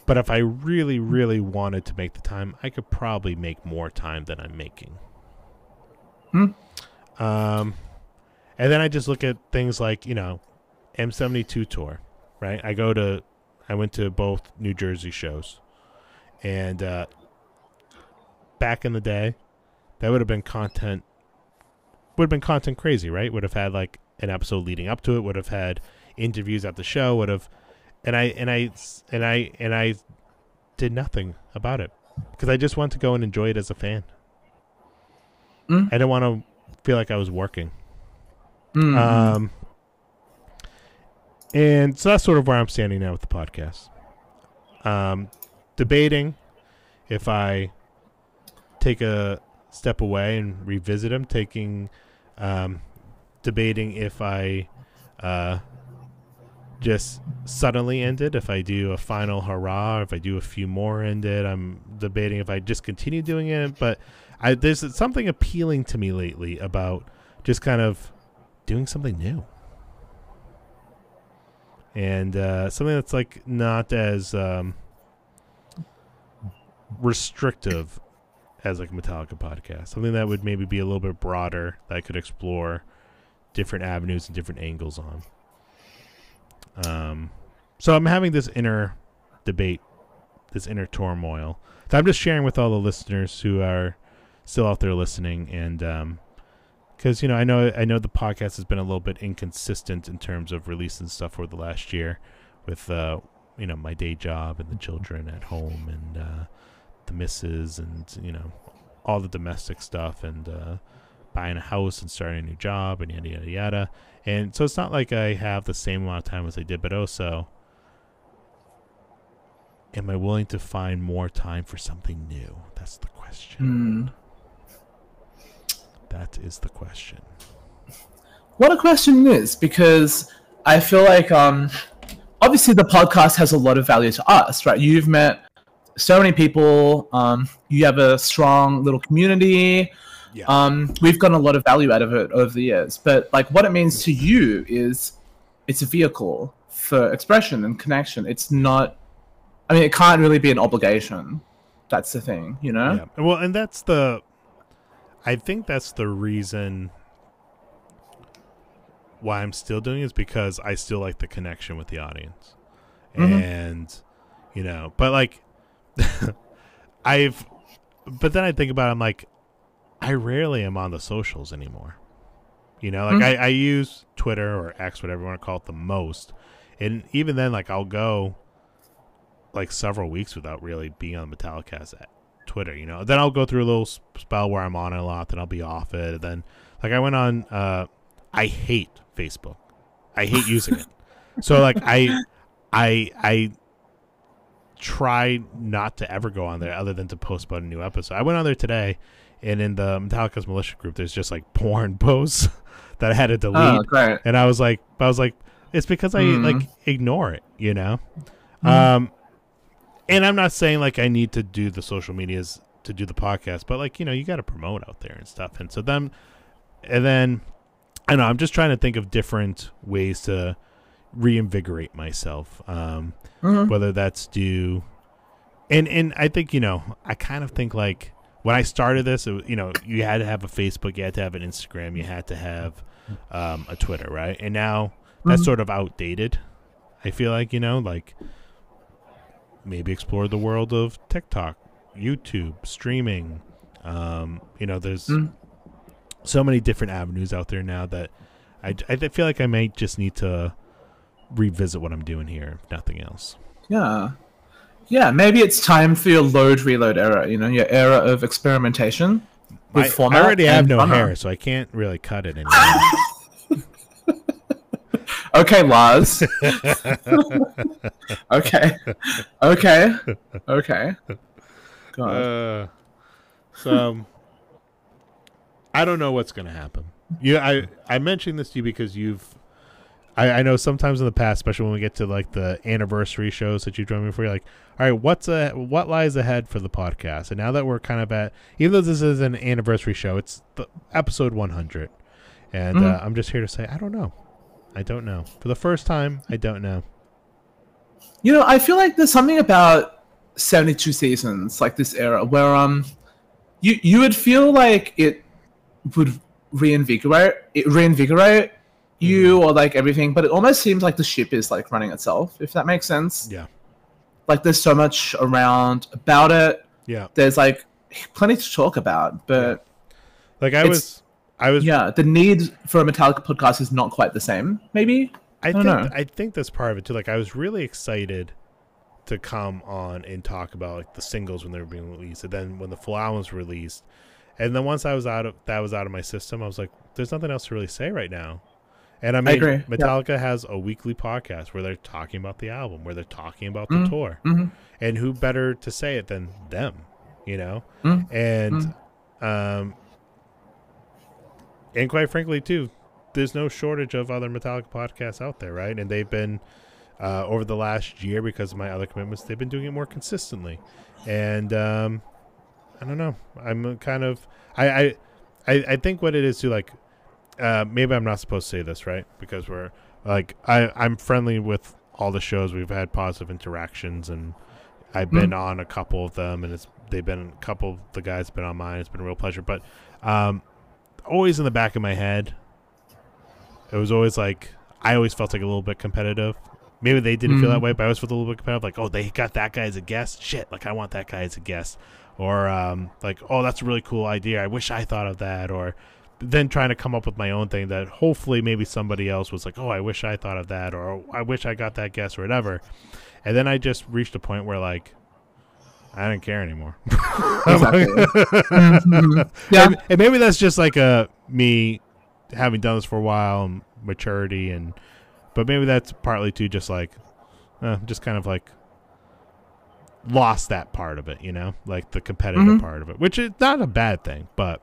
But if I really, really wanted to make the time, I could probably make more time than I'm making. Hmm. Um, and then I just look at things like you know, M72 tour, right? I go to, I went to both New Jersey shows, and uh, back in the day, that would have been content. Would have been content crazy, right? Would have had like an episode leading up to it. Would have had interviews at the show. Would have, and I and I and I and I did nothing about it because I just wanted to go and enjoy it as a fan. Mm. I didn't want to feel like I was working. Mm-hmm. Um, and so that's sort of where I'm standing now with the podcast. Um, debating if I take a step away and revisit them, taking, um, debating if I, uh, just suddenly end it, if I do a final hurrah, if I do a few more end it. I'm debating if I just continue doing it, but I, there's something appealing to me lately about just kind of doing something new and uh, something that's like not as um, restrictive as like a Metallica podcast. Something that would maybe be a little bit broader that I could explore different avenues and different angles on. Um, so I'm having this inner debate, this inner turmoil that I'm just sharing with all the listeners who are still out there listening, and um, because you know I know I know the podcast has been a little bit inconsistent in terms of releasing stuff over the last year, with uh, you know my day job and the children at home and uh, the misses and you know all the domestic stuff and uh, buying a house and starting a new job and yada yada yada. And so it's not like I have the same amount of time as I did, but also, am I willing to find more time for something new? That's the question. Mm. That is the question. What a question is because I feel like um, obviously the podcast has a lot of value to us, right? You've met so many people. Um, you have a strong little community. Yeah. Um, we've gotten a lot of value out of it over the years. But like, what it means to you is it's a vehicle for expression and connection. It's not. I mean, it can't really be an obligation. That's the thing, you know. Yeah. Well, and that's the. I think that's the reason why I'm still doing it is because I still like the connection with the audience, Mhm. and you know, but like, I've, but then I think about it, I'm like, I rarely am on the socials anymore. You know, like Mhm. I, I use Twitter or X, whatever you want to call it, the most, and even then, like I'll go like several weeks without really being on Metallicast at Twitter. You know, then I'll go through a little spell where I'm on it a lot, then I'll be off it. And then like I went on. uh I hate Facebook. I hate using it. So like I, I, I try not to ever go on there other than to post about a new episode. I went on there today, and in the Metallica's militia group, there's just like porn posts that I had to delete, Oh, great. and I was like, I was like, it's because I Mhm. like ignore it, you know. Mhm. Um, and I'm not saying like I need to do the social medias to do the podcast, but like you know, you got to promote out there and stuff. And so then, and then, I know I'm just trying to think of different ways to reinvigorate myself. Um, Mhm. whether that's due and and I think you know I kind of think like when I started this it, you know you had to have a Facebook you had to have an Instagram you had to have um, a Twitter right and now that's Mhm. sort of outdated I feel like you know like maybe explore the world of TikTok YouTube streaming um, you know there's Mm. so many different avenues out there now that I, I feel like I might just need to revisit what I'm doing here if nothing else Yeah. Yeah, maybe it's time for your Load ReLoad era, you know, your era of experimentation I. I already have no hair, so I can't really cut it anymore. Okay, Lars. okay. Okay. Okay. God. uh, so I don't know what's going to happen. You, I, I mentioned this to you because you've. I, I know sometimes in the past, especially when we get to like the anniversary shows that you've joined me for, you're like, all right, what's a what lies ahead for the podcast? And now that we're kind of at, even though this is an anniversary show, it's the episode 100, and uh, Mhm. I'm just here to say I don't know, I don't know. For the first time, I don't know. You know, I feel like there's something about 72 seasons, like this era, where um, you you would feel like it would reinvigorate it reinvigorate you mm-hmm. or like everything, but it almost seems like the ship is like running itself, if that makes sense. Yeah, Like there's so much around about it. yeah. There's like plenty to talk about, but Like I was, I was yeah, the need for a Metallica podcast is not quite the same. Maybe. I don't think know. I think that's part of it too. Like I was really excited to come on and talk about like the singles when they were being released, and then when the full album was released, and then once I was out of that was out of my system, I was like, "There's nothing else to really say right now." And I mean, agree, yeah. Metallica has a weekly podcast where they're talking about the album, where they're talking about the Mhm. tour, Mhm. and who better to say it than them, you know? Mhm. And um, and quite frankly, too, there's no shortage of other Metallica podcasts out there, right? And they've been uh, over the last year because of my other commitments, they've been doing it more consistently. And um, I don't know. I'm kind of I I I, I think what it is to like uh, maybe I'm not supposed to say this, right? Because we're like I I'm friendly with all the shows. We've had positive interactions, and I've been on a couple of them, and it's they've been a couple of the guys have been on mine. It's been a real pleasure, but um, always in the back of my head, it was always like I always felt like a little bit competitive. Maybe they didn't feel Mm. that way, but I always felt a little bit competitive. Like, oh, they got that guy as a guest. Shit, like I want that guy as a guest. Or um, like, oh, that's a really cool idea. I wish I thought of that. Or then trying to come up with my own thing that hopefully maybe somebody else was like, oh, I wish I thought of that, or I wish I got that guess, or whatever. And then I just reached a point where like I didn't care anymore. Exactly. Mhm. Yeah. and, and maybe that's just like a me having done this for a while and maturity and but maybe that's partly too just like uh, just kind of like lost that part of it you know like the competitive Mhm. part of it which is not a bad thing but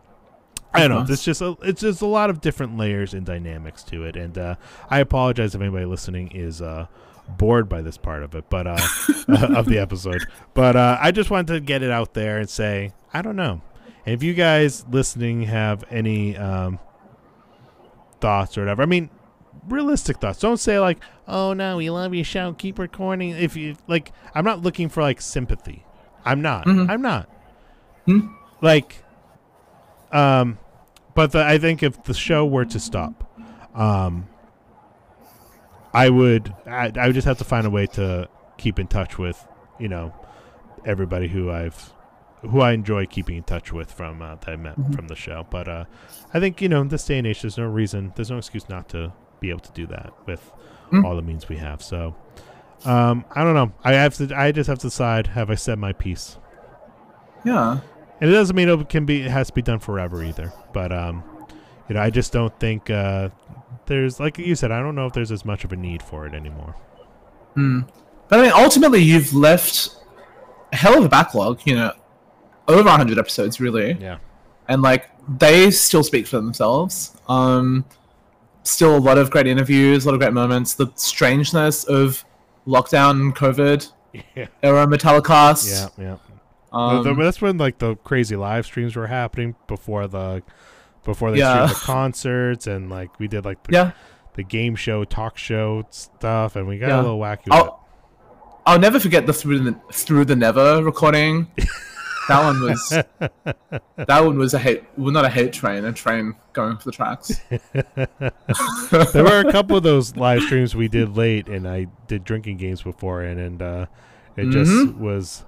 I don't know. It's just a, it's just a lot of different layers and dynamics to it, and uh, I apologize if anybody listening is uh, bored by this part of it, but uh, of the episode. But uh, I just wanted to get it out there and say I don't know. And if you guys listening have any um, thoughts or whatever, I mean, realistic thoughts. Don't say like, "Oh no, we love your show, keep recording." If you like, I'm not looking for like sympathy. I'm not. Mhm. I'm not. Hmm? Like, um, but the, I think if the show were to stop, um, I would I, I would just have to find a way to keep in touch with you know everybody who I've who I enjoy keeping in touch with from uh, that I met Mhm. from the show. But uh, I think you know in this day and age, there's no reason, there's no excuse not to be able to do that with Mm. all the means we have. So Um, I don't know. I have to. I just have to decide. Have I said my piece? Yeah. And it doesn't mean it can be. It has to be done forever either. But um, you know, I just don't think uh, there's like you said. I don't know if there's as much of a need for it anymore. Hmm. But I mean, ultimately, you've left a hell of a backlog. You know, over 100 episodes, really. Yeah. and like they still speak for themselves. Um, still a lot of great interviews, a lot of great moments. The strangeness of lockdown, COVID Yeah. era Metallicast. Yeah. Yeah. Um, The- the- that's when like the crazy live streams were happening before the before they Yeah. streamed the concerts and like we did like the, yeah. the game show talk show stuff and we got Yeah. a little wacky with it. I'll, I'll never forget the through the Through the Never recording. that one was that one was a hate well not a hate train, a train going for the tracks. there were a couple of those live streams we did late and I did drinking games before and and uh it just Mhm. was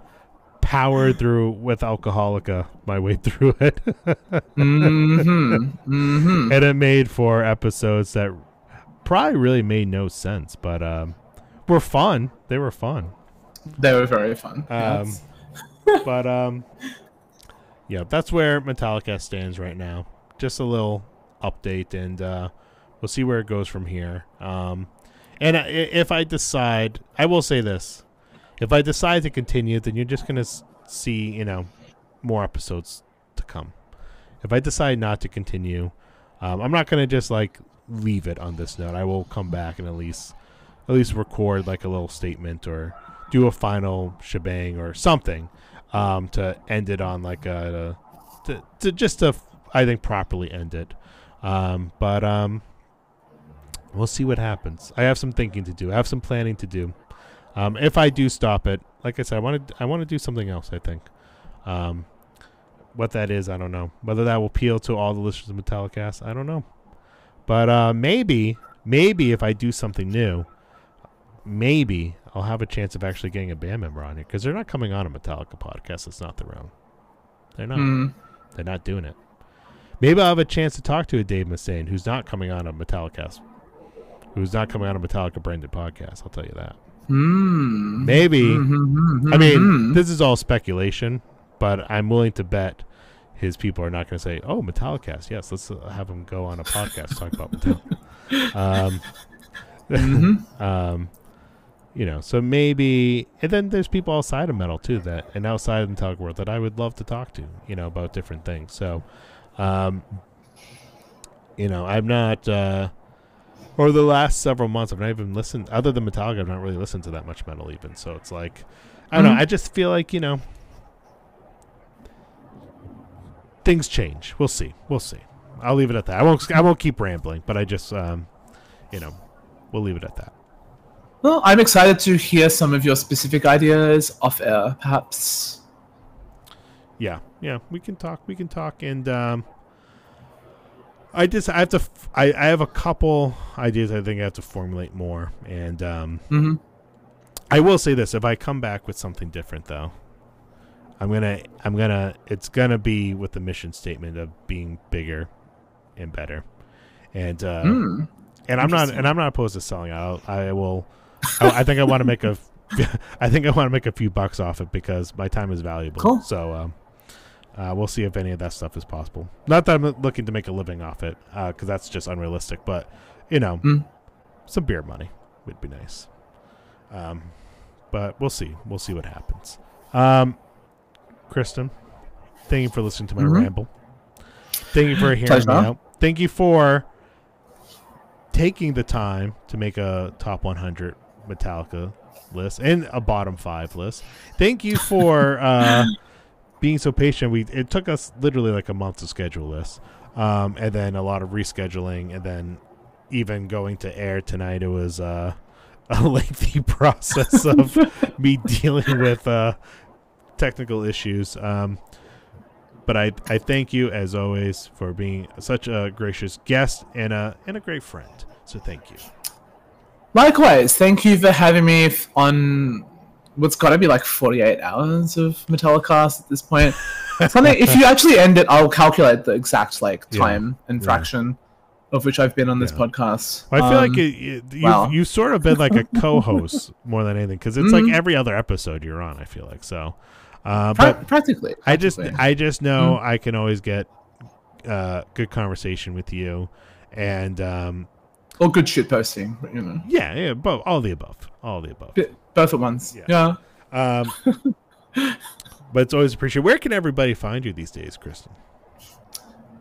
powered through with alcoholica my way through it hmm hmm and it made for episodes that probably really made no sense but um were fun they were fun They were very fun. Um, Yes. but um, yeah, that's where Metallicast stands right now. Just a little update, and uh, we'll see where it goes from here. Um, and I, if I decide, I will say this: if I decide to continue, then you're just gonna see, you know, more episodes to come. If I decide not to continue, um, I'm not gonna just like leave it on this note. I will come back and at least, at least record like a little statement or do a final shebang or something um, to end it on like a, to, to just to I think properly end it. Um, but um, we'll see what happens. I have some thinking to do. I have some planning to do. Um, if I do stop it, like I said, I want to I want to do something else. I think. Um, what that is, I don't know. Whether that will appeal to all the listeners of Metallicast, I don't know. But uh, maybe, maybe if I do something new, maybe I'll have a chance of actually getting a band member on here because they're not coming on a Metallica podcast. It's not their own. They're not. Mm. They're not doing it. Maybe I'll have a chance to talk to a Dave Mustaine who's not coming on a Metallicast, who's not coming on a Metallica branded podcast. I'll tell you that. Mm. Maybe. Mhm, I mean, this is all speculation, but I'm willing to bet his people are not going to say, "Oh, Metallicast, yes, let's uh, have him go on a podcast talk about Metallica." um, Mhm. um, you know, so maybe, and then there's people outside of metal too that, and outside of the metallic world that I would love to talk to, you know, about different things. So, um, you know, I'm not, uh, over the last several months, I've not even listened, other than Metallica, I've not really listened to that much metal even. So it's like, I don't Mhm. know, I just feel like, you know, things change. We'll see. We'll see. I'll leave it at that. I won't, I won't keep rambling, but I just, um, you know, we'll leave it at that. Well, I'm excited to hear some of your specific ideas off air, perhaps. Yeah, yeah, we can talk. We can talk, and um, I just I have to. I I have a couple ideas. I think I have to formulate more, and um, hmm I will say this: if I come back with something different, though, I'm gonna I'm gonna it's gonna be with the mission statement of being bigger and better, and uh, Mm. and I'm not and I'm not opposed to selling out. I will. I, I think I want to make a. I think I want to make a few bucks off it because my time is valuable. Cool. So um, uh, we'll see if any of that stuff is possible. Not that I'm looking to make a living off it because that's just unrealistic. But you know, Mm. some beer money would be nice. Um, but we'll see. We'll see what happens. Um, Kristen, thank you for listening to my Mhm. ramble. Thank you for hearing Pleasure. me out. Thank you for taking the time to make a top 100 Metallica list and a bottom five list. Thank you for uh, being so patient. We it took us literally like a month to schedule this, um, and then a lot of rescheduling, and then even going to air tonight. It was uh, a lengthy process of me dealing with uh, technical issues. Um, but I, I thank you as always for being such a gracious guest and a and a great friend. So thank you. Likewise, thank you for having me on what's got to be like 48 hours of Metallicast at this point. Something, if you actually end it, I'll calculate the exact like Yeah. time and Yeah. fraction. of which I've been on this Yeah. podcast. I feel Um, like it, it, you've, wow. you've sort of been like a co-host more than anything because it's Mhm. like every other episode you're on. I feel like so, uh, pra- but practically. I just I just know Mm-hmm. I can always get uh, good conversation with you, and um, or good shit posting, you know, yeah, yeah, both all the above, all the above. Bi- both at once. Yeah. Yeah. Um, but it's always appreciated. Where can everybody find you these days, Kristen?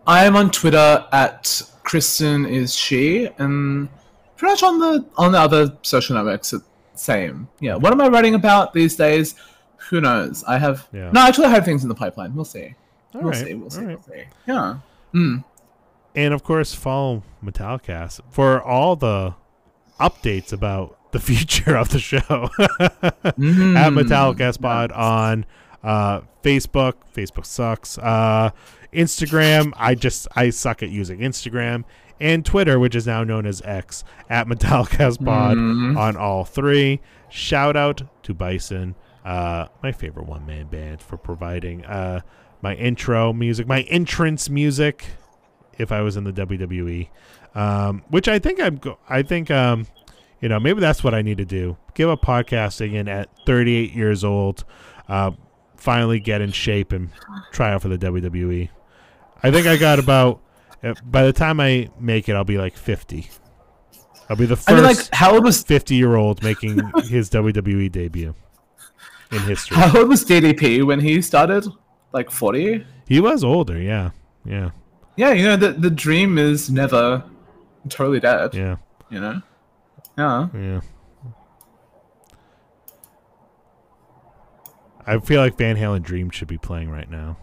I am on Twitter at Kristen S. He, and pretty much on the on the other social networks. it's Same. Yeah. What am I writing about these days? Who knows? I have Yeah. no. Actually, I have things in the pipeline. We'll see. All we'll right, see. We'll see. all We'll see. Yeah. Mm. And of course, follow Metallicast for all the updates about the future of the show at Mm. Metallicast Pod on uh, Facebook. Facebook sucks. Uh, Instagram. I just I suck at using Instagram and Twitter, which is now known as X at Metallicast Pod Mhm. on all three. Shout out to Bison, uh, my favorite one man band, for providing uh, my intro music, my entrance music. If I was in the WWE, um, which I think I'm, go- I think um, you know, maybe that's what I need to do. Give up podcasting and at 38 years old, uh, finally get in shape and try out for the WWE. I think I got about. uh, By the time I make it, I'll be like 50. I'll be the first I mean, like, how old was 50 year old making his WWE debut in history. how old was DDP when he started? Like forty. He was older, yeah, yeah, Yeah, you know the the dream is never totally dead. yeah, You know. Yeah. yeah. I feel like Van Halen Dream should be playing right now.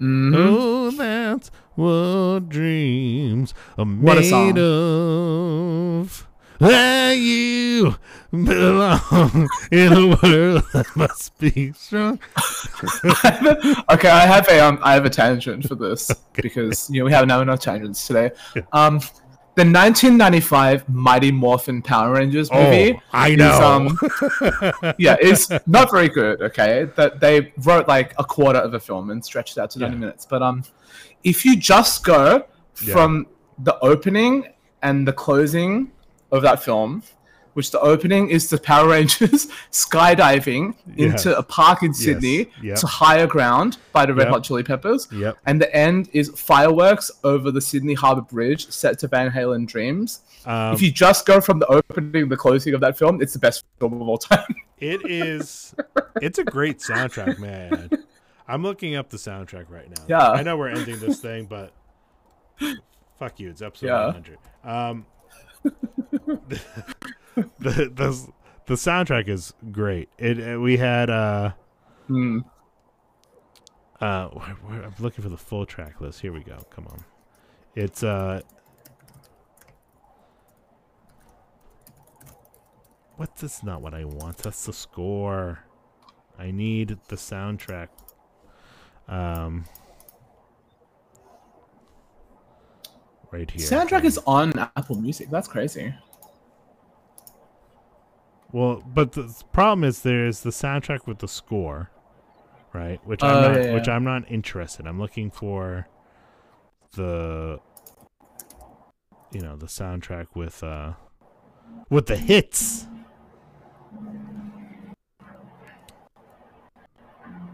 Mhm. Oh, that's what dreams are What made of. Where you belong in a world that must be strong. okay, I have a um, I have a tangent for this because you know we have now enough tangents today. Um, the 1995 Mighty Morphin Power Rangers movie. Oh, I is, know. um, yeah, it's not very good. Okay, that they wrote like a quarter of a film and stretched it out to 90 Yeah. minutes. But um, if you just go from the opening and the closing of that film, which the opening is the Power Rangers skydiving Yes. into a park in Sydney Yep. to higher ground by the Red Yep. Hot Chili Peppers. Yep. And the end is fireworks over the Sydney Harbour Bridge set to Van Halen Dreams. Um, if you just go from the opening to the closing of that film, it's the best film of all time. It is. It's a great soundtrack, man. I'm looking up the soundtrack right now. Yeah. I know we're ending this thing, but fuck you. It's episode Yeah. 100. Um, the, the the soundtrack is great. It uh, we had uh Hmm. uh where, where- I'm looking for the full track list. Here we go. Come on. It's uh. What's this? Not what I want. That's the score. I need the soundtrack. Um. Right here. Soundtrack is on Apple Music. That's crazy. Well, but the problem is there's the soundtrack with the score, right? Which I'm Oh, not, yeah, which. I'm not interested. I'm looking for the, you know, the soundtrack with uh, with the hits.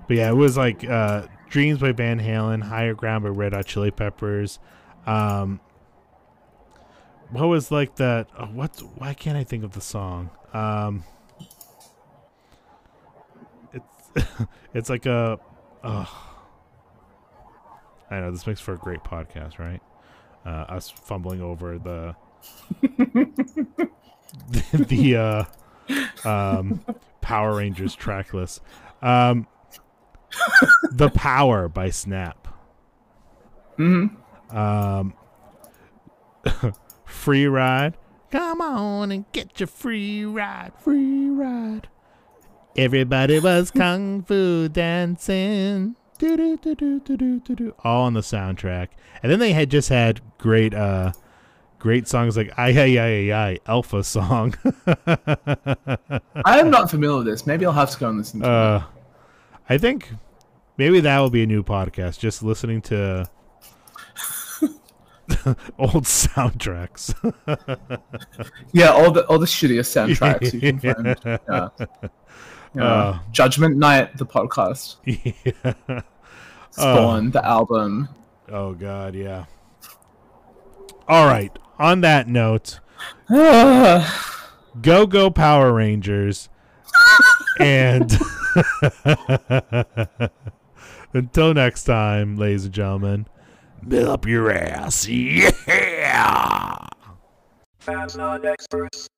But yeah, it was like uh, "Dreams" by Van Halen, "Higher Ground" by Red Hot Chili Peppers. Um, what was like that? Oh, what? Why can't I think of the song? Um, it's it's like a. Oh, I know this makes for a great podcast, right? Uh, us fumbling over the the uh, um, Power Rangers track list. Um, the Power by Snap. hmm Um, free ride. Come on and get your free ride. Free ride. Everybody was kung fu dancing. Do, do, do, do, do, do, do, do. All on the soundtrack. And then they had just had great uh great songs like I I I I Alpha song. I am not familiar with this. Maybe I'll have to go and listen to it. uh I think maybe that will be a new podcast, just listening to old soundtracks. Yeah, all the all the shittiest soundtracks you can find. Yeah. Yeah. Uh. Judgment Night, the podcast. yeah. Spawn, the album. Oh God, yeah. All right. On that note, go go Power Rangers, and until next time, ladies and gentlemen, build up your ass, yeah. Not experts.